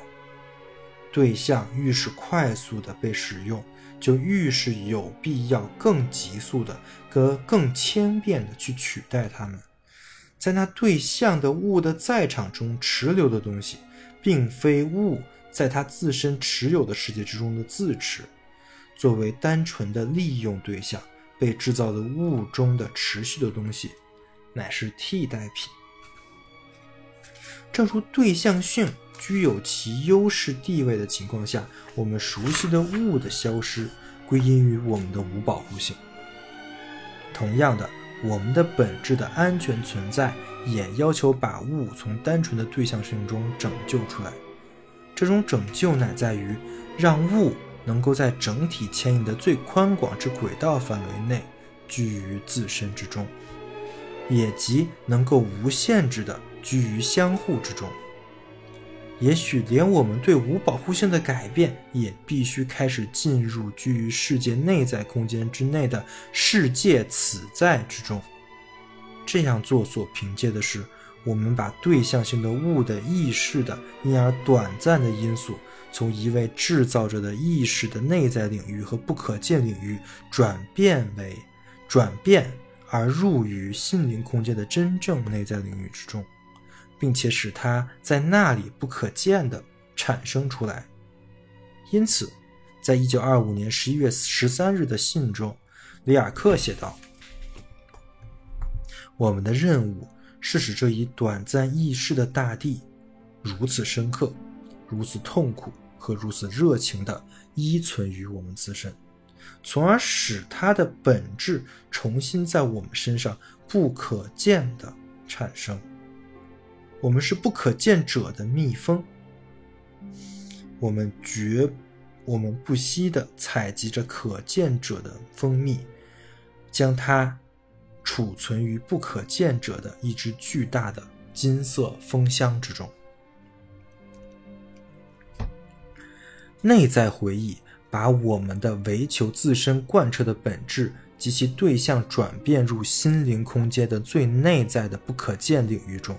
对象愈是快速的被使用。就愈是有必要更急速的、和更千变的去取代它们。在那对象的物的在场中持留的东西，并非物在它自身持有的世界之中的自持。作为单纯的利用对象，被制造的物中的持续的东西，乃是替代品。正如对象性。具有其优势地位的情况下，我们熟悉的物的消失归因于我们的无保护性。同样的，我们的本质的安全存在也要求把物从单纯的对象性中拯救出来。这种拯救乃在于让物能够在整体牵引的最宽广之轨道范围内居于自身之中，也即能够无限制的居于相互之中。也许连我们对无保护性的改变，也必须开始进入居于世界内在空间之内的世界此在之中。这样做所凭借的是，我们把对象性的物的意识的因而短暂的因素，从一位制造者的意识的内在领域和不可见领域，转变为转变而入于心灵空间的真正内在领域之中。并且使它在那里不可见的产生出来。因此，在一九二五年十一月十三日的信中，里尔克写道：“我们的任务是使这一短暂易逝的大地如此深刻、如此痛苦和如此热情地依存于我们自身，从而使它的本质重新在我们身上不可见的产生。”我们是不可见者的蜜蜂，我们绝，我们不惜的采集着可见者的蜂蜜，将它储存于不可见者的一只巨大的金色蜂箱之中。内在回忆把我们的唯求自身贯彻的本质及其对象转变入心灵空间的最内在的不可见领域中。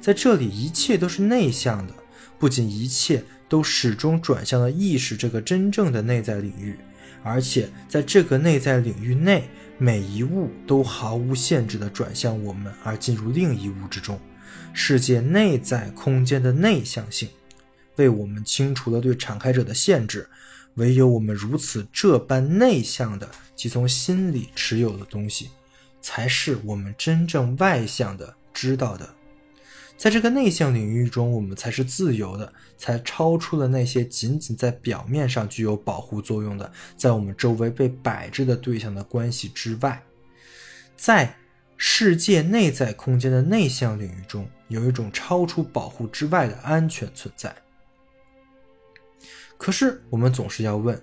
在这里，一切都是内向的，不仅一切都始终转向了意识这个真正的内在领域，而且在这个内在领域内，每一物都毫无限制地转向我们而进入另一物之中。世界内在空间的内向性，为我们清除了对敞开者的限制。唯有我们如此这般内向的，即从心里持有的东西，才是我们真正外向的知道的。在这个内向领域中，我们才是自由的，才超出了那些仅仅在表面上具有保护作用的，在我们周围被摆置的对象的关系之外。在世界内在空间的内向领域中，有一种超出保护之外的安全存在。可是，我们总是要问：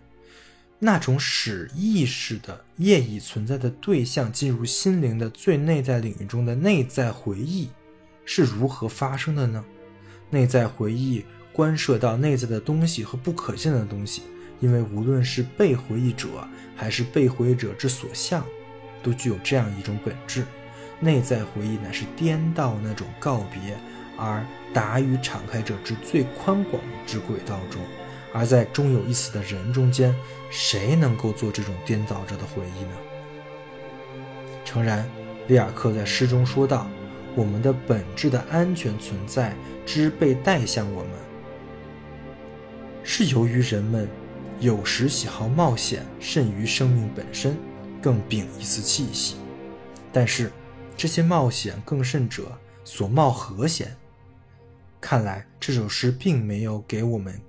那种使意识的业已存在的对象进入心灵的最内在领域中的内在回忆？是如何发生的呢？内在回忆关涉到内在的东西和不可见的东西，因为无论是被回忆者还是被回忆者之所向，都具有这样一种本质：内在回忆乃是颠倒那种告别，而达于敞开者之最宽广之轨道中。而在终有一死的人中间，谁能够做这种颠倒者的回忆呢？诚然，里尔克在诗中说道。我们的本质的安全存在之被带向我们，是由于人们有时喜好冒险甚于生命本身，更秉一丝气息。但是，这些冒险更甚者所冒何险？看来这首诗并没有给我们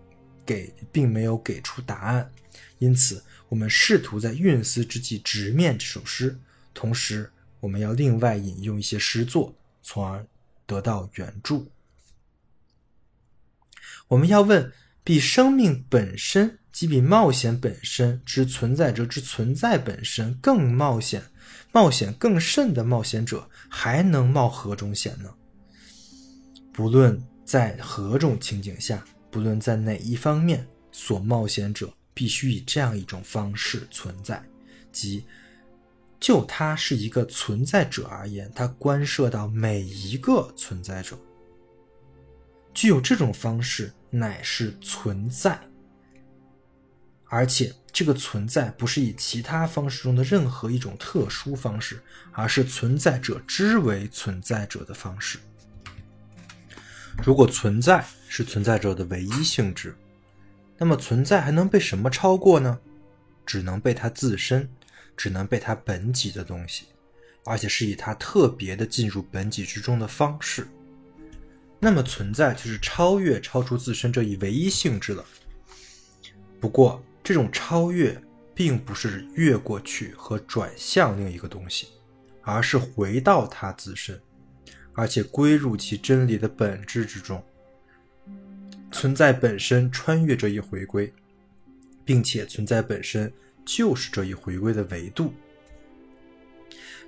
给，并没有给出答案。因此，我们试图在运思之际直面这首诗，同时我们要另外引用一些诗作。从而得到援助。我们要问：比生命本身及比冒险本身之存在者之存在本身更冒险、冒险更甚的冒险者，还能冒何种险呢？不论在何种情景下，不论在哪一方面，所冒险者必须以这样一种方式存在，即。就它是一个存在者而言，它关涉到每一个存在者。具有这种方式，乃是存在，而且这个存在不是以其他方式中的任何一种特殊方式，而是存在者之为存在者的方式。如果存在是存在者的唯一性质，那么存在还能被什么超过呢？只能被它自身。只能被它本己的东西，而且是以它特别的进入本己之中的方式。那么存在就是超越、超出自身这一唯一性质了。不过，这种超越并不是越过去和转向另一个东西，而是回到它自身，而且归入其真理的本质之中。存在本身穿越这一回归，并且存在本身就是这一回归的维度。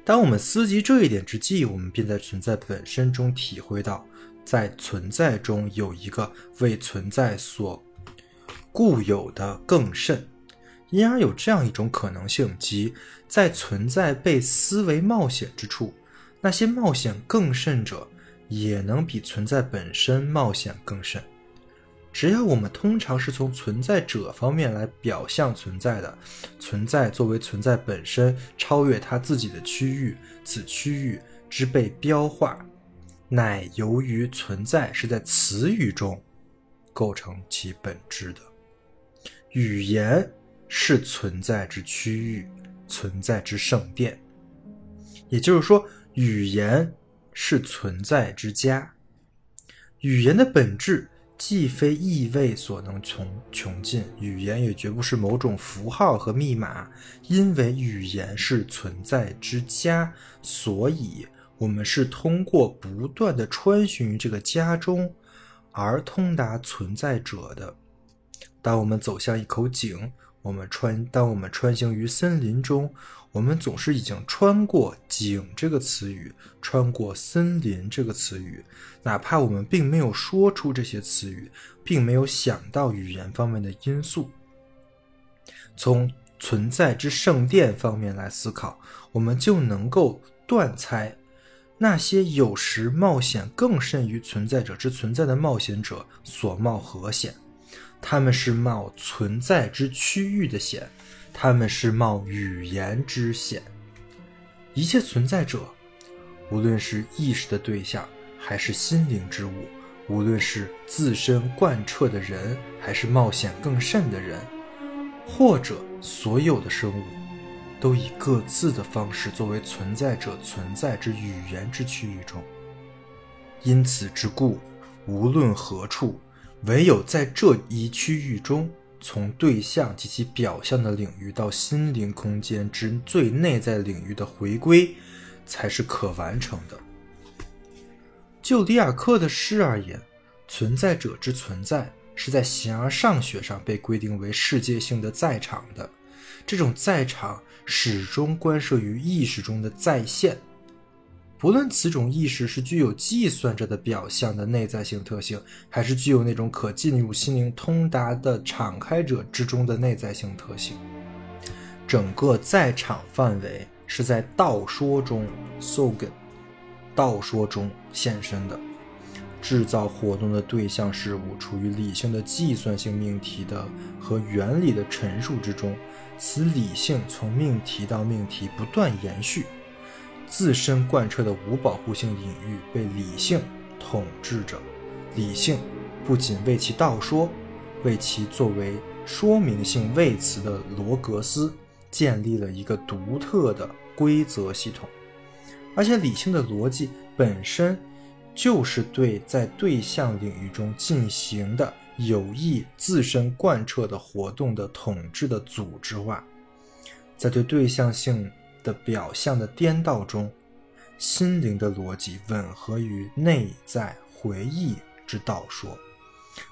当我们思及这一点之际，我们便在存在本身中体会到，在存在中有一个为存在所固有的更甚。因而有这样一种可能性，即在存在被思维冒险之处，那些冒险更甚者也能比存在本身冒险更甚。只要我们通常是从存在者方面来表象存在的，存在作为存在本身超越它自己的区域，此区域之被标化，乃由于存在是在词语中构成其本质的，语言。是存在之区域，存在之圣殿。也就是说，语言是存在之家。语言的本质既非意味所能穷穷尽，语言也绝不是某种符号和密码。因为语言是存在之家，所以我们是通过不断的穿行于这个家中，而通达存在者的。当我们走向一口井。我们穿，当我们穿行于森林中，我们总是已经穿过“井”这个词语，穿过“森林”这个词语，哪怕我们并没有说出这些词语，并没有想到语言方面的因素。从存在之圣殿方面来思考，我们就能够断猜，那些有时冒险更甚于存在者之存在的冒险者所冒何险。他们是冒存在之区域的险，他们是冒语言之险。一切存在者，无论是意识的对象，还是心灵之物，无论是自身贯彻的人，还是冒险更甚的人，或者所有的生物，都以各自的方式作为存在者存在之语言之区域中。因此之故，无论何处。唯有在这一区域中，从对象及其表象的领域到心灵空间之最内在领域的回归，才是可完成的。就里尔克的诗而言，存在者之存在是在形而上学上被规定为世界性的在场的，这种在场始终关涉于意识中的再现。不论此种意识是具有计算着的表象的内在性特性，还是具有那种可进入心灵通达的敞开者之中的内在性特性，整个在场范围是在道说中 （sogen） 道说中现身的。制造活动的对象事物处于理性的计算性命题的和原理的陈述之中，此理性从命题到命题不断延续。自身贯彻的无保护性隐喻被理性统治着，理性不仅为其道说，为其作为说明性谓词的罗格斯建立了一个独特的规则系统，而且理性的逻辑本身就是对在对象领域中进行的有意自身贯彻的活动的统治的组织化，在对对象性。的表象的颠倒中，心灵的逻辑吻合于内在回忆之道说，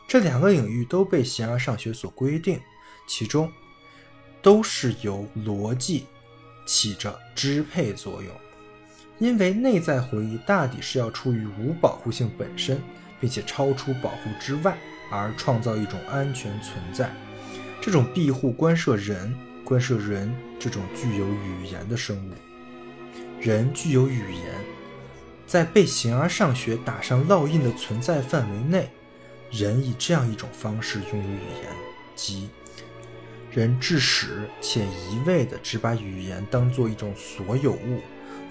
这两个领域都被形而上学所规定，其中都是由逻辑起着支配作用。因为内在回忆大抵是要出于无保护性本身，并且超出保护之外，而创造一种安全存在。这种庇护关涉人。关涉人这种具有语言的生物，人具有语言，在被形而上学打上烙印的存在范围内，人以这样一种方式拥有语言，即人至始且一味的只把语言当做一种所有物，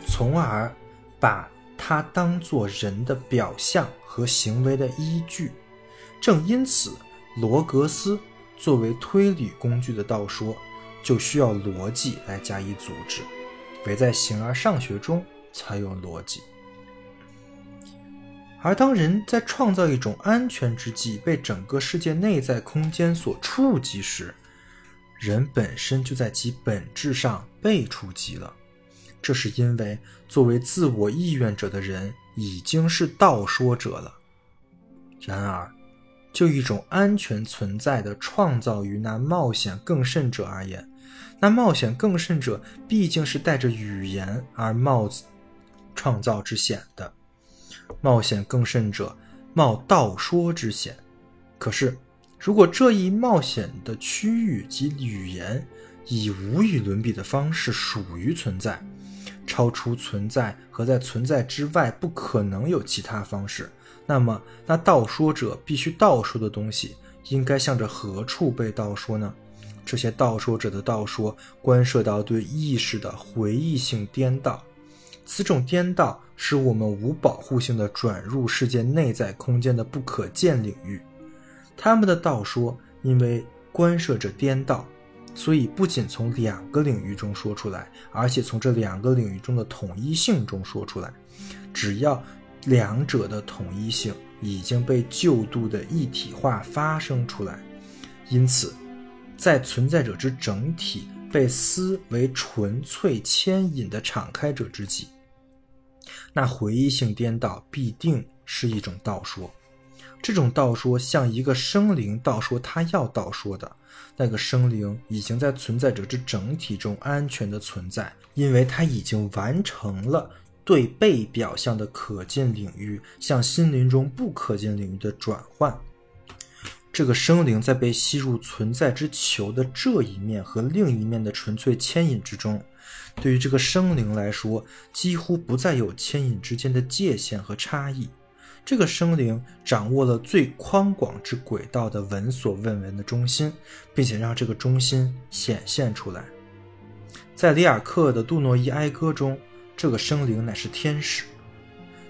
从而把它当做人的表象和行为的依据。正因此，罗格斯作为推理工具的道说。就需要逻辑来加以组织，唯在形而上学中才有逻辑。而当人在创造一种安全之际，被整个世界内在空间所触及时，人本身就在其本质上被触及了。这是因为作为自我意愿者的人已经是道说者了。然而，就一种安全存在的创造于那冒险更甚者而言，那冒险更甚者毕竟是带着语言而冒创造之险的。冒险更甚者冒道说之险。可是，如果这一冒险的区域及语言以无与伦比的方式属于存在，超出存在和在存在之外不可能有其他方式，那么那道说者必须道说的东西应该向着何处被道说呢？这些道说者的道说关涉到对意识的回忆性颠倒，此种颠倒使我们无保护性的转入世界内在空间的不可见领域。他们的道说，因为关涉着颠倒，所以不仅从两个领域中说出来，而且从这两个领域中的统一性中说出来。只要两者的统一性已经被旧度的一体化发生出来，因此，在存在者之整体被思为纯粹牵引的敞开者之际，那回忆性颠倒必定是一种道说。这种道说像一个生灵道说他要道说的那个生灵已经在存在者之整体中安全的存在，因为他已经完成了对被表象的可见领域向心灵中不可见领域的转换。这个生灵在被吸入存在之球的这一面和另一面的纯粹牵引之中，对于这个生灵来说，几乎不再有牵引之间的界限和差异。这个生灵掌握了最宽广之轨道的闻所未闻的中心，并且让这个中心显现出来。在里尔克的《杜诺伊哀歌》中，这个生灵乃是天使。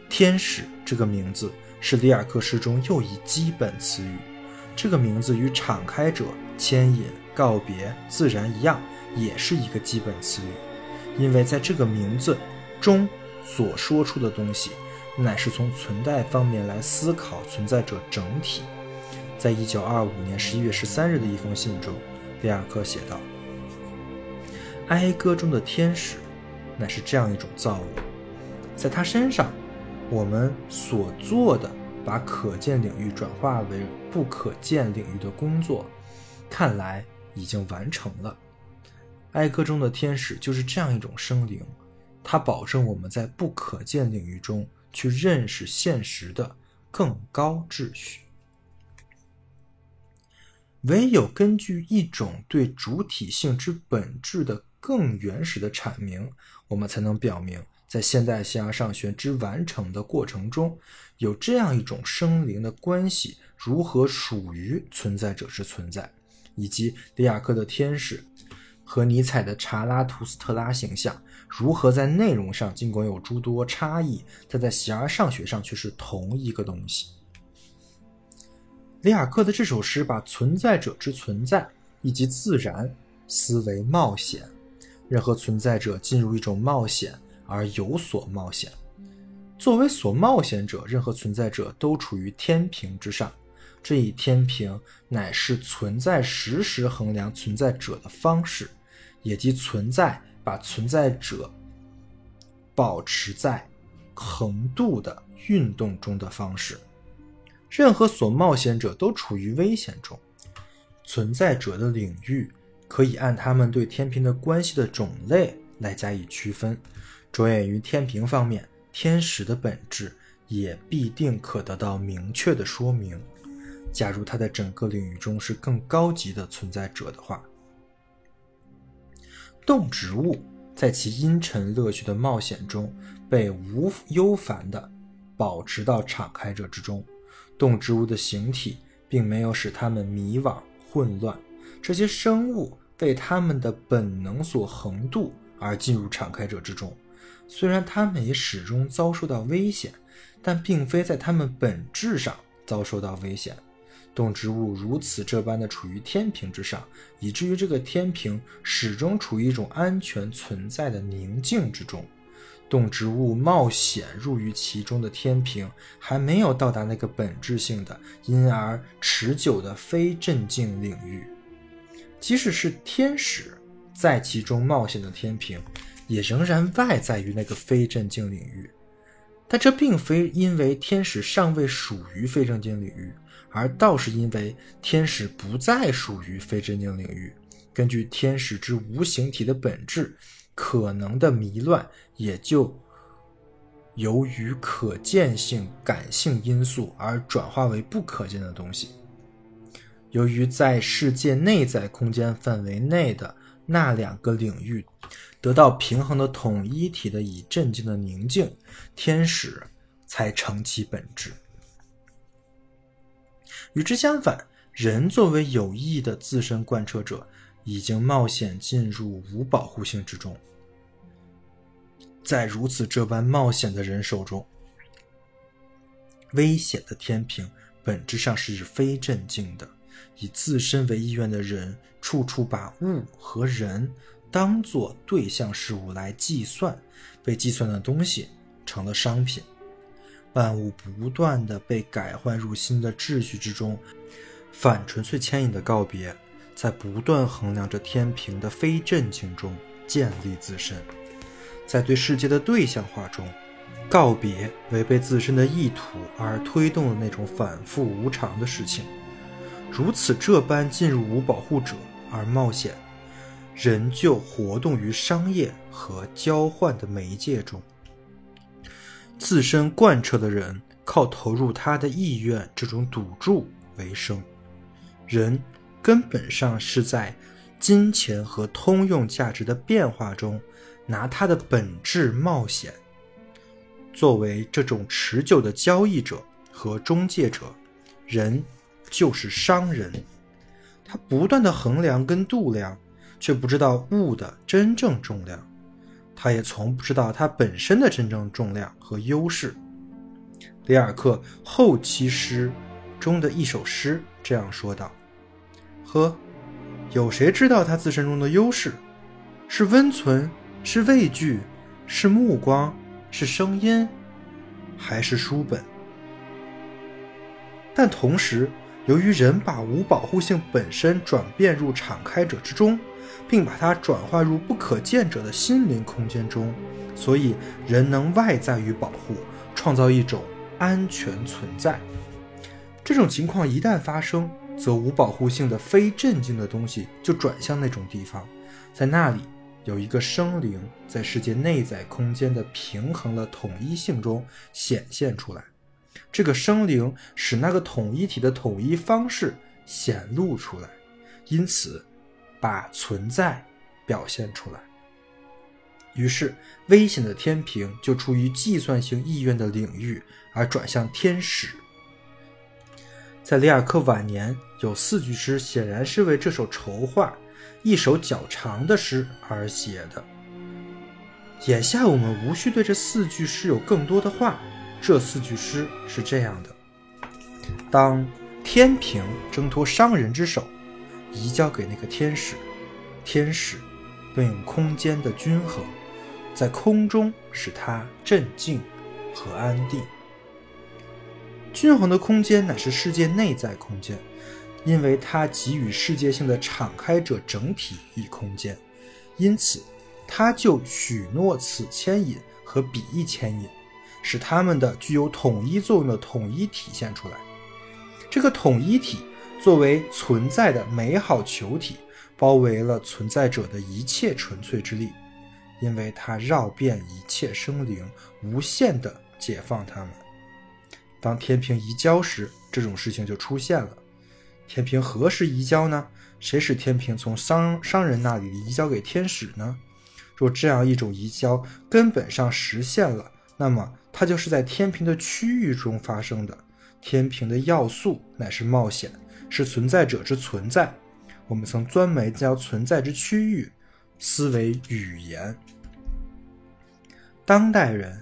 天使这个名字是里尔克诗中又一基本词语。这个名字与敞开者、牵引、告别、自然一样，也是一个基本词语，因为在这个名字中所说出的东西。乃是从存在方面来思考存在者整体。在一九二五年十一月十三日的一封信中，里尔克写道：“哀歌中的天使，乃是这样一种造物，在他身上，我们所做的把可见领域转化为不可见领域的工作，看来已经完成了。哀歌中的天使就是这样一种生灵，它保证我们在不可见领域中。”去认识现实的更高秩序，唯有根据一种对主体性之本质的更原始的阐明，我们才能表明，在现代形而上学之完成的过程中，有这样一种生灵的关系如何属于存在者之存在，以及里亚克的天使。和尼采的查拉图斯特拉形象如何在内容上尽管有诸多差异，但在形而上学上却是同一个东西。里雅克的这首诗把存在者之存在以及自然思维冒险，任何存在者进入一种冒险而有所冒险。作为所冒险者，任何存在者都处于天平之上。这一天平乃是存在实时衡量存在者的方式，也即存在把存在者保持在横度的运动中的方式。任何所冒险者都处于危险中。存在者的领域可以按他们对天平的关系的种类来加以区分。着眼于天平方面，天使的本质也必定可得到明确的说明。假如他在整个领域中是更高级的存在者的话，动植物在其阴沉乐趣的冒险中被无忧烦地保持到敞开者之中。动植物的形体并没有使它们迷惘混乱，这些生物为它们的本能所横渡而进入敞开者之中。虽然它们也始终遭受到危险，但并非在它们本质上遭受到危险。动植物如此这般的处于天平之上，以至于这个天平始终处于一种安全存在的宁静之中。动植物冒险入于其中的天平，还没有到达那个本质性的、因而持久的非镇静领域。即使是天使在其中冒险的天平，也仍然外在于那个非正经领域。但这并非因为天使尚未属于非正经领域，而倒是因为天使不再属于非正经领域。根据天使之无形体的本质，可能的迷乱也就由于可见性、感性因素而转化为不可见的东西。由于在世界内在空间范围内的那两个领域。得到平衡的统一体的以镇静的宁静，天使才成其本质。与之相反，人作为有意的自身贯彻者，已经冒险进入无保护性之中。在如此这般冒险的人手中，危险的天平本质上是非镇静的。以自身为意愿的人，处处把物和人。当做对象事物来计算，被计算的东西成了商品。万物不断的被改换入新的秩序之中，反纯粹牵引的告别，在不断衡量着天平的非震惊中建立自身。在对世界的对象化中，告别违背自身的意图而推动的那种反复无常的事情。如此这般进入无保护者而冒险。人就活动于商业和交换的媒介中。自身贯彻的人靠投入他的意愿这种赌注为生。人根本上是在金钱和通用价值的变化中拿他的本质冒险。作为这种持久的交易者和中介者，人就是商人。他不断的衡量跟度量。却不知道物的真正重量，他也从不知道它本身的真正重量和优势。里尔克后期诗中的一首诗这样说道：“呵，有谁知道他自身中的优势？是温存，是畏惧，是目光，是声音，还是书本？但同时，由于人把无保护性本身转变入敞开者之中。”并把它转化入不可见者的心灵空间中，所以人能外在于保护，创造一种安全存在。这种情况一旦发生，则无保护性的非镇静的东西就转向那种地方，在那里有一个生灵在世界内在空间的平衡了统一性中显现出来。这个生灵使那个统一体的统一方式显露出来，因此。把存在表现出来，于是危险的天平就出于计算性意愿的领域而转向天使。在里尔克晚年，有四句诗，显然是为这首筹划一首较长的诗而写的。眼下我们无需对这四句诗有更多的话。这四句诗是这样的：当天平挣脱商人之手。移交给那个天使，天使便用空间的均衡，在空中使它镇静和安定。均衡的空间乃是世界内在空间，因为它给予世界性的敞开者整体一空间，因此它就许诺此牵引和彼一牵引，使它们的具有统一作用的统一体现出来。这个统一体。作为存在的美好球体，包围了存在者的一切纯粹之力，因为它绕遍一切生灵，无限的解放他们。当天平移交时，这种事情就出现了。天平何时移交呢？谁使天平从商商人那里移交给天使呢？若这样一种移交根本上实现了，那么它就是在天平的区域中发生的。天平的要素乃是冒险。是存在者之存在，我们曾专门将存在之区域思维语言。当代人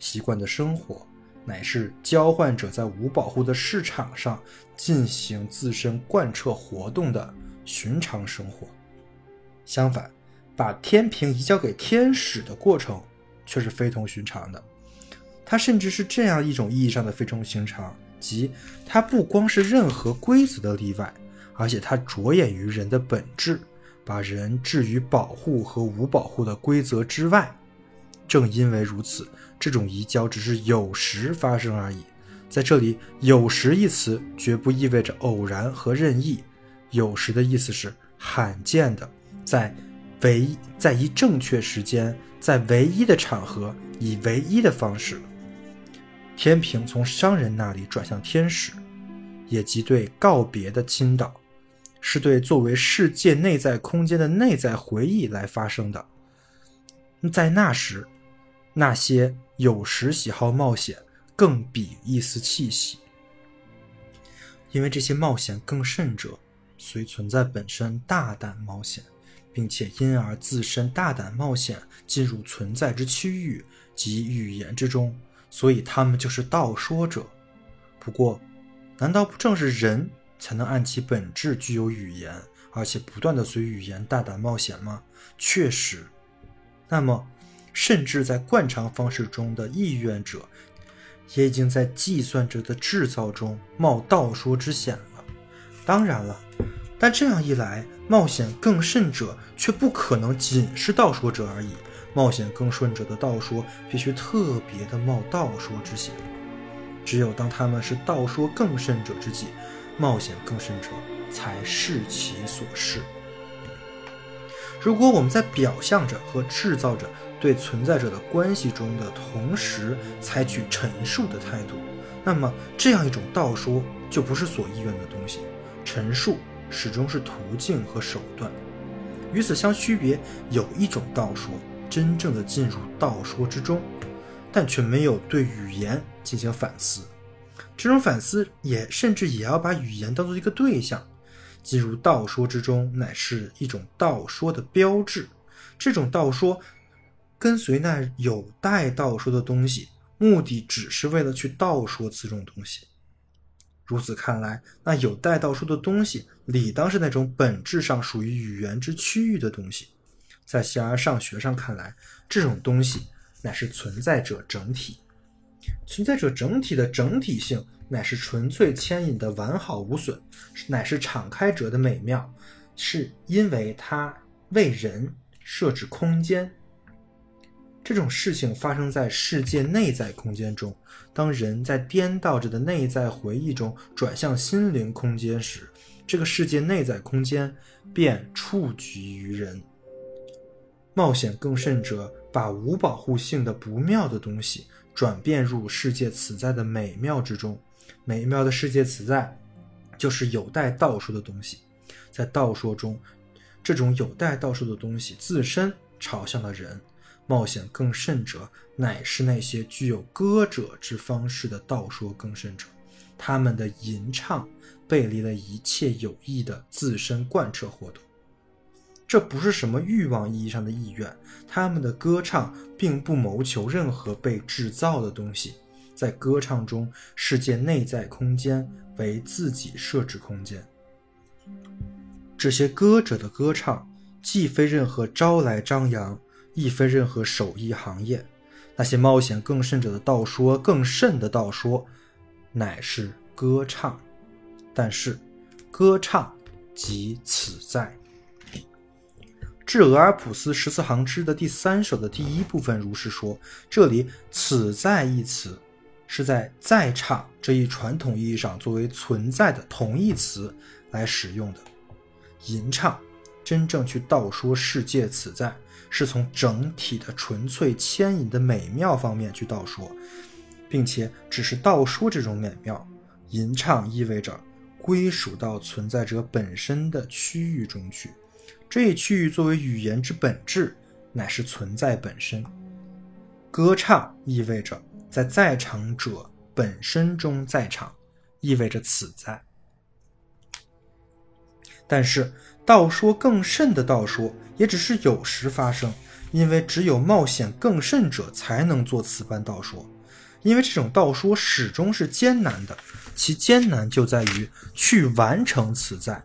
习惯的生活，乃是交换者在无保护的市场上进行自身贯彻活动的寻常生活。相反，把天平移交给天使的过程却是非同寻常的。它甚至是这样一种意义上的非同寻常。即它不光是任何规则的例外，而且它着眼于人的本质，把人置于保护和无保护的规则之外。正因为如此，这种移交只是有时发生而已。在这里，“有时”一词绝不意味着偶然和任意。有时的意思是罕见的，在唯在一正确时间，在唯一的场合，以唯一的方式。天平从商人那里转向天使，也即对告别的倾倒，是对作为世界内在空间的内在回忆来发生的。在那时，那些有时喜好冒险。更比一丝气息，因为这些冒险更甚者，虽存在本身大胆冒险，并且因而自身大胆冒险进入存在之区域及语言之中，所以他们就是道说者。不过，难道不正是人才能按其本质具有语言，而且不断的随语言大胆冒险吗？确实。那么，甚至在惯常方式中的意愿者。也已经在计算者的制造中冒道说之险了。当然了，但这样一来，冒险更甚者却不可能仅是道说者而已。冒险更顺者的道说必须特别的冒道说之险。只有当他们是道说更甚者之际，冒险更甚者才是其所是。如果我们在表象着和制造者。对存在者的关系中的同时采取陈述的态度，那么这样一种道说就不是所意愿的东西。陈述始终是途径和手段。与此相区别，有一种道说真正的进入道说之中，但却没有对语言进行反思。这种反思也甚至也要把语言当做一个对象。进入道说之中，乃是一种道说的标志。这种道说。跟随那有待道说的东西，目的只是为了去道说此种东西。如此看来，那有待道说的东西，理当是那种本质上属于语言之区域的东西。在形而上学上看来，这种东西乃是存在者整体。存在者整体的整体性，乃是纯粹牵引的完好无损，乃是敞开者的美妙，是因为它为人设置空间。这种事情发生在世界内在空间中。当人在颠倒着的内在回忆中转向心灵空间时，这个世界内在空间便触及于人。冒险更甚者，把无保护性的不妙的东西转变入世界此在的美妙之中。美妙的世界此在，就是有待道说的东西。在道说中，这种有待道说的东西自身朝向了人。冒险更甚者，乃是那些具有歌者之方式的道说更甚者，他们的吟唱背离了一切有益的自身贯彻活动。这不是什么欲望意义上的意愿，他们的歌唱并不谋求任何被制造的东西，在歌唱中，世界内在空间为自己设置空间。这些歌者的歌唱，既非任何招来张扬。亦非任何手艺行业，那些冒险更甚者的道说，更甚的道说，乃是歌唱。但是，歌唱即此在。是俄尔普斯十四行之的第三首的第一部分如是说。这里“此在”一词，是在在场这一传统意义上作为存在的同义词来使用的。吟唱，真正去道说世界此在。是从整体的纯粹牵引的美妙方面去道说，并且只是道说这种美妙。吟唱意味着归属到存在者本身的区域中去，这一区域作为语言之本质，乃是存在本身。歌唱意味着在在场者本身中在场，意味着此在。但是道说更甚的道说。也只是有时发生，因为只有冒险更甚者才能做此般道说，因为这种道说始终是艰难的，其艰难就在于去完成此在，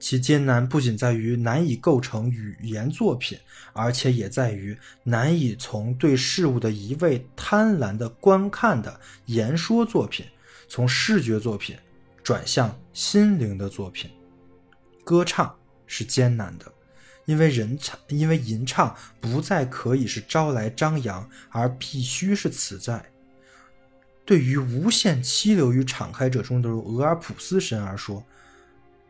其艰难不仅在于难以构成语言作品，而且也在于难以从对事物的一味贪婪的观看的言说作品，从视觉作品转向心灵的作品。歌唱是艰难的。因为人唱，因为吟唱不再可以是招来张扬，而必须是此在。对于无限期流于敞开者中的俄尔普斯神而说，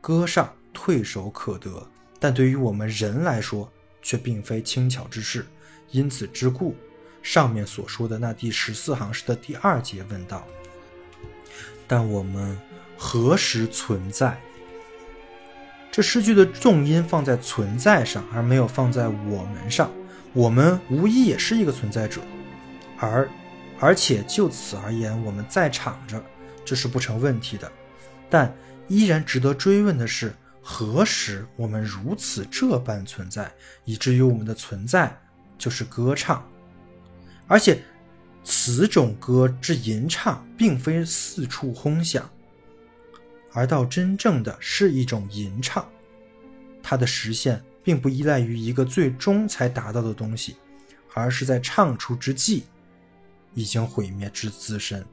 歌上退守可得；但对于我们人来说，却并非轻巧之事。因此之故，上面所说的那第十四行诗的第二节问道：“但我们何时存在？”这诗句的重音放在“存在”上，而没有放在“我们”上。我们无疑也是一个存在者，而而且就此而言，我们在场着，这是不成问题的。但依然值得追问的是，何时我们如此这般存在，以至于我们的存在就是歌唱？而且，此种歌之吟唱，并非四处轰响。而到真正的是一种吟唱，它的实现并不依赖于一个最终才达到的东西，而是在唱出之际，已经毁灭之自身，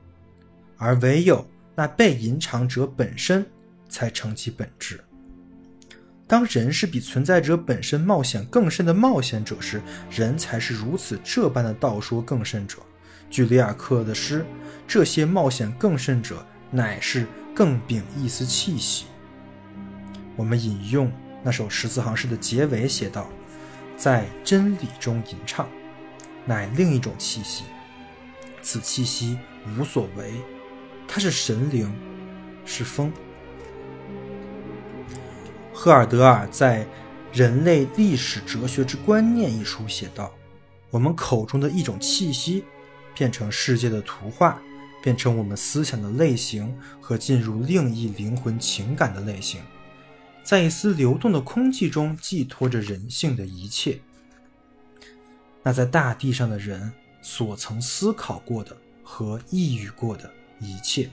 而唯有那被吟唱者本身才成其本质。当人是比存在者本身冒险更甚的冒险者时，人才是如此这般的道说更甚者。据里尔克的诗，这些冒险更甚者乃是。更秉一丝气息。我们引用那首十四行诗的结尾写道：“在真理中吟唱，乃另一种气息。此气息无所为，它是神灵，是风。”赫尔德尔在《人类历史哲学之观念》一书写道：“我们口中的一种气息，变成世界的图画。”变成我们思想的类型和进入另一灵魂情感的类型，在一丝流动的空气中寄托着人性的一切。那在大地上的人所曾思考过的和抑郁过的一切，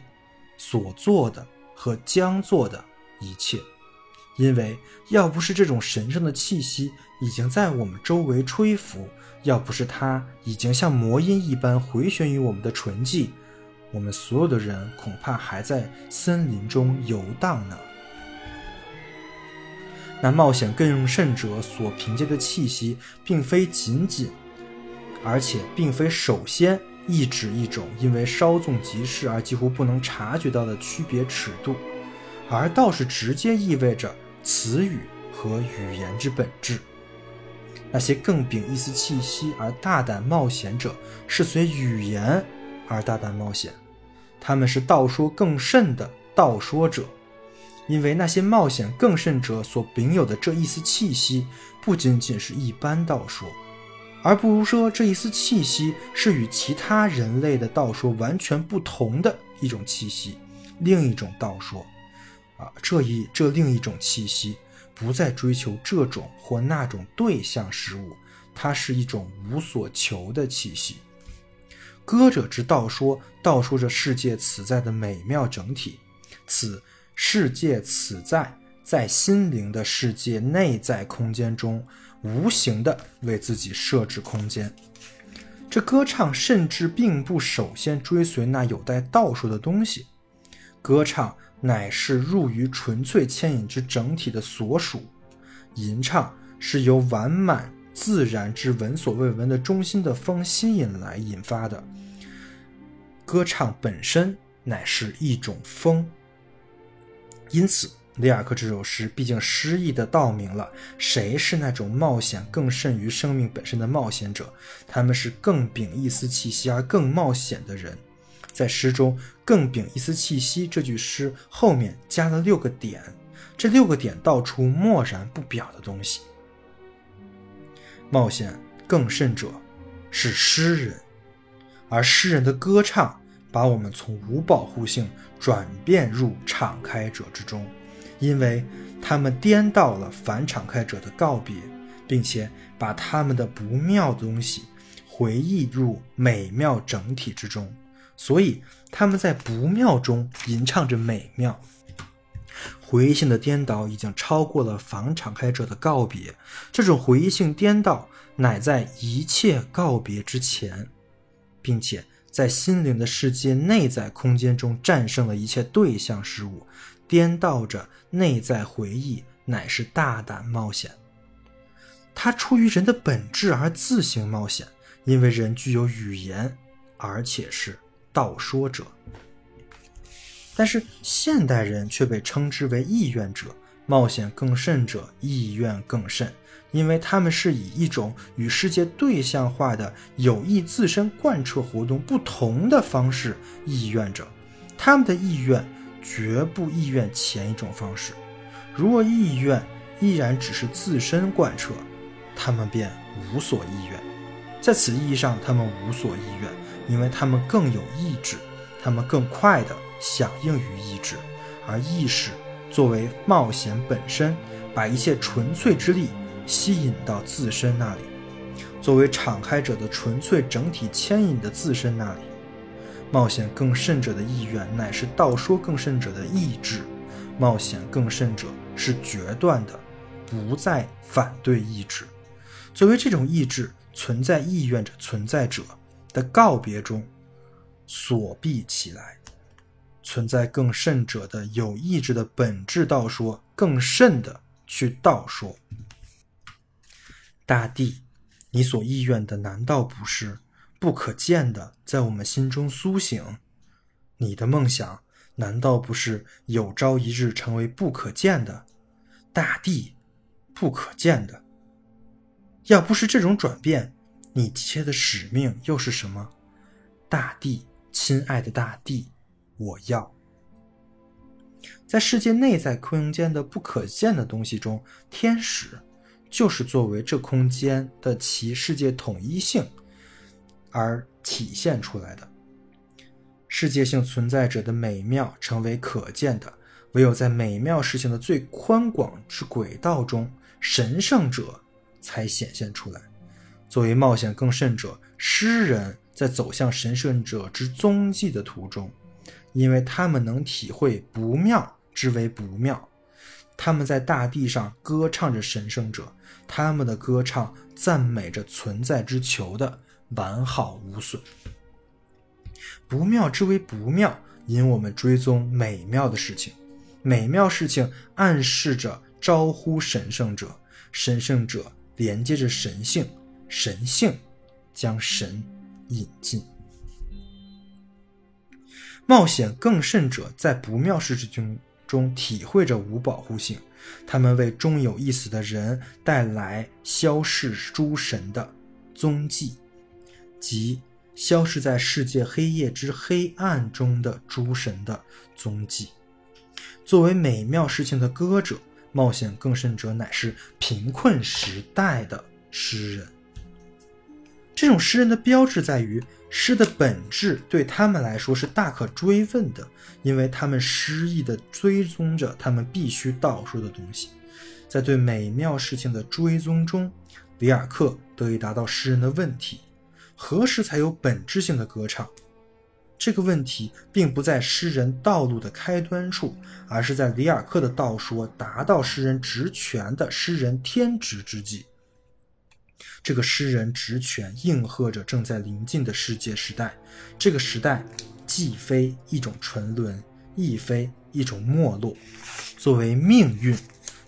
所做的和将做的一切，因为要不是这种神圣的气息已经在我们周围吹拂，要不是它已经像魔音一般回旋于我们的唇际。我们所有的人恐怕还在森林中游荡呢。那冒险更甚者所凭借的气息，并非仅仅，而且并非首先意指一种因为稍纵即逝而几乎不能察觉到的区别尺度，而倒是直接意味着词语和语言之本质。那些更秉一丝气息而大胆冒险者，是随语言而大胆冒险。他们是道说更甚的道说者，因为那些冒险更甚者所秉有的这一丝气息，不仅仅是一般道说，而不如说这一丝气息是与其他人类的道说完全不同的一种气息，另一种道说。这一这另一种气息，不再追求这种或那种对象事物，它是一种无所求的气息。歌者之道说，道说着世界此在的美妙整体。此世界此在，在心灵的世界内在空间中，无形的为自己设置空间。这歌唱甚至并不首先追随那有待道说的东西，歌唱乃是入于纯粹牵引之整体的所属。吟唱是由完满。自然之闻所未闻的中心的风吸引来引发的歌唱本身乃是一种风，因此里尔克这首诗毕竟诗意的道明了谁是那种冒险更甚于生命本身的冒险者，他们是更秉一丝气息而更冒险的人。在诗中“更秉一丝气息”这句诗后面加了六个点，这六个点道出默然不表的东西。冒险更甚者，是诗人，而诗人的歌唱把我们从无保护性转变入敞开者之中，因为他们颠倒了反敞开者的告别，并且把他们的不妙东西回忆入美妙整体之中，所以他们在不妙中吟唱着美妙。回忆性的颠倒已经超过了房敞开者的告别，这种回忆性颠倒乃在一切告别之前，并且在心灵的世界内在空间中战胜了一切对象事物，颠倒着内在回忆乃是大胆冒险。它出于人的本质而自行冒险，因为人具有语言，而且是道说者。但是现代人却被称之为意愿者，冒险更甚者，意愿更甚，因为他们是以一种与世界对象化的有意自身贯彻活动不同的方式意愿者，他们的意愿绝不意愿前一种方式。如果意愿依然只是自身贯彻，他们便无所意愿。在此意义上，他们无所意愿，因为他们更有意志，他们更快的响应于意志，而意识作为冒险本身，把一切纯粹之力吸引到自身那里，作为敞开者的纯粹整体牵引的自身那里。冒险更甚者的意愿，乃是道说更甚者的意志。冒险更甚者是决断的，不再反对意志。作为这种意志存在意愿着存在者的告别中锁闭起来，存在更甚者的有意志的本质道说，更甚的去道说。大地，你所意愿的难道不是不可见的，在我们心中苏醒？你的梦想。难道不是有朝一日成为不可见的大地，不可见的？要不是这种转变，你急切的使命又是什么？大地，亲爱的大地，我要在世界内在空间的不可见的东西中，天使就是作为这空间的其世界统一性而体现出来的。世界性存在者的美妙成为可见的，唯有在美妙事情的最宽广之轨道中，神圣者才显现出来。作为冒险更甚者，诗人在走向神圣者之踪迹的途中，因为他们能体会不妙之为不妙，他们在大地上歌唱着神圣者，他们的歌唱赞美着存在之球的完好无损。不妙之为不妙，引我们追踪美妙的事情。美妙事情暗示着招呼神圣者，神圣者连接着神性，神性将神引进。冒险更甚者在不妙事情中体会着无保护性，他们为终有一死的人带来消逝诸神的踪迹，即。消失在世界黑夜之黑暗中的诸神的踪迹。作为美妙事情的歌者，冒险更甚者乃是贫困时代的诗人。这种诗人的标志在于，诗的本质对他们来说是大可追问的，因为他们诗意地追踪着他们必须道说的东西。在对美妙事情的追踪中，里尔克得以达到诗人的问题。何时才有本质性的歌唱？这个问题并不在诗人道路的开端处，而是在里尔克的道说达到诗人职权的诗人天职之际。这个诗人职权应和着正在临近的世界时代。这个时代既非一种沉沦，亦非一种没落。作为命运，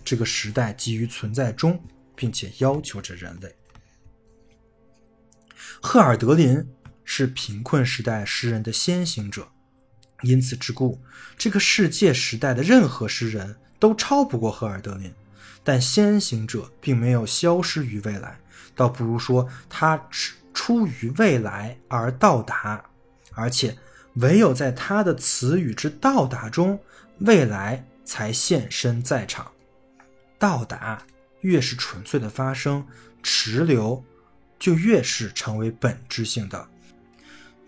这个时代基于存在中，并且要求着人类。赫尔德林是贫困时代诗人的先行者，因此之故，这个世界时代的任何诗人都超不过赫尔德林。但先行者并没有消失于未来，倒不如说他出于未来而到达，而且唯有在他的词语之到达中，未来才现身在场。到达越是纯粹的发生，迟留。就越是成为本质性的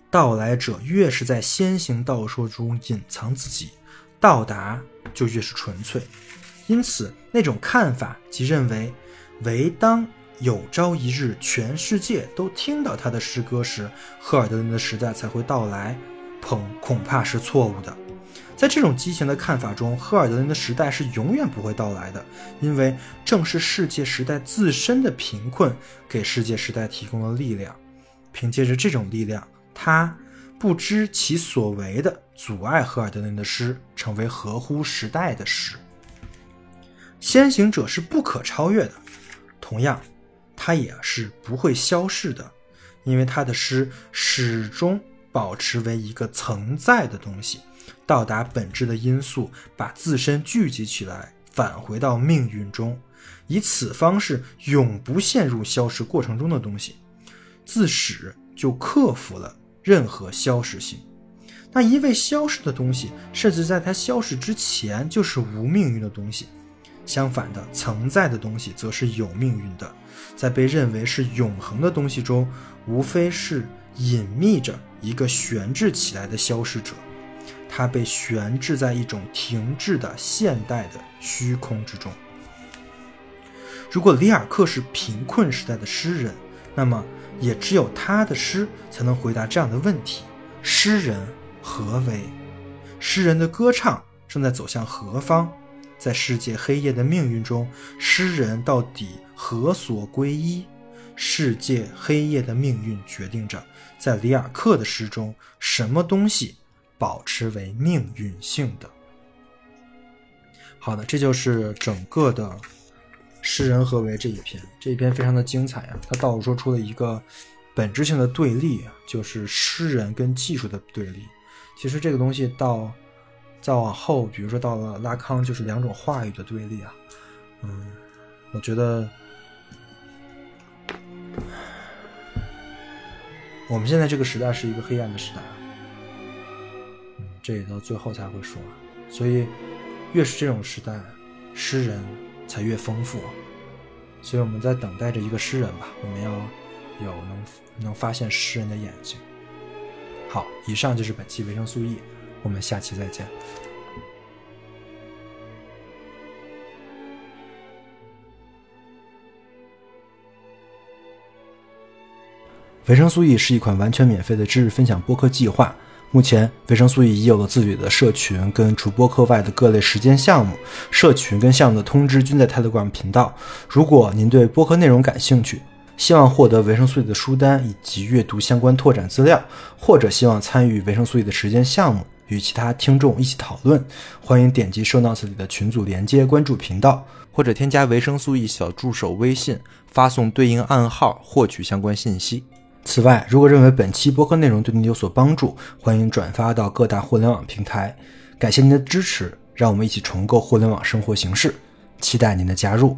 到来者，越是在先行道说中隐藏自己，到达就越是纯粹。因此，那种看法即认为，唯当有朝一日全世界都听到他的诗歌时，赫尔德林的时代才会到来，恐恐怕是错误的。在这种畸形的看法中，赫尔德林的时代是永远不会到来的，因为正是世界时代自身的贫困给世界时代提供了力量。凭借着这种力量，他不知其所为的阻碍赫尔德林的诗成为合乎时代的诗。先行者是不可超越的。同样，它也是不会消逝的，因为它的诗始终保持为一个存在的东西，到达本质的因素，把自身聚集起来，返回到命运中，以此方式永不陷入消失过程中的东西，自始就克服了任何消失性。那一味消失的东西，甚至在它消失之前就是无命运的东西。相反的，存在的东西则是有命运的，在被认为是永恒的东西中，无非是隐秘着一个悬置起来的消失者，它被悬置在一种停滞的现代的虚空之中。如果里尔克是贫困时代的诗人，那么也只有他的诗才能回答这样的问题：诗人何为？诗人的歌唱正在走向何方？在世界黑夜的命运中，诗人到底何所归依？世界黑夜的命运决定着，在里尔克的诗中，什么东西保持为命运性的？好的，这就是整个的《诗人何为》这一篇。这一篇非常的精彩啊！它倒说出了一个本质性的对立，就是诗人跟技术的对立。其实这个东西到。再往后，比如说到了拉康，就是两种话语的对立啊。嗯，我觉得我们现在这个时代是一个黑暗的时代。嗯，这也到最后才会说。所以，越是这种时代，诗人才越丰富。所以我们在等待着一个诗人吧，我们要有能能发现诗人的眼睛。好，以上就是本期维生素 E。我们下期再见。维生素 E 是一款完全免费的知识分享播客计划。目前，维生素 E 已有了自己的社群，跟除播客外的各类实践项目。社群跟项目的通知均在 Telegram 频道。如果您对播客内容感兴趣，希望获得维生素 E 的书单以及阅读相关拓展资料，或者希望参与维生素 E 的实践项目。与其他听众一起讨论，欢迎点击 show notes 里的群组连接，关注频道，或者添加维生素 E 小助手微信，发送对应暗号获取相关信息。此外，如果认为本期播客内容对您有所帮助，欢迎转发到各大互联网平台。感谢您的支持，让我们一起重构互联网生活形式，期待您的加入。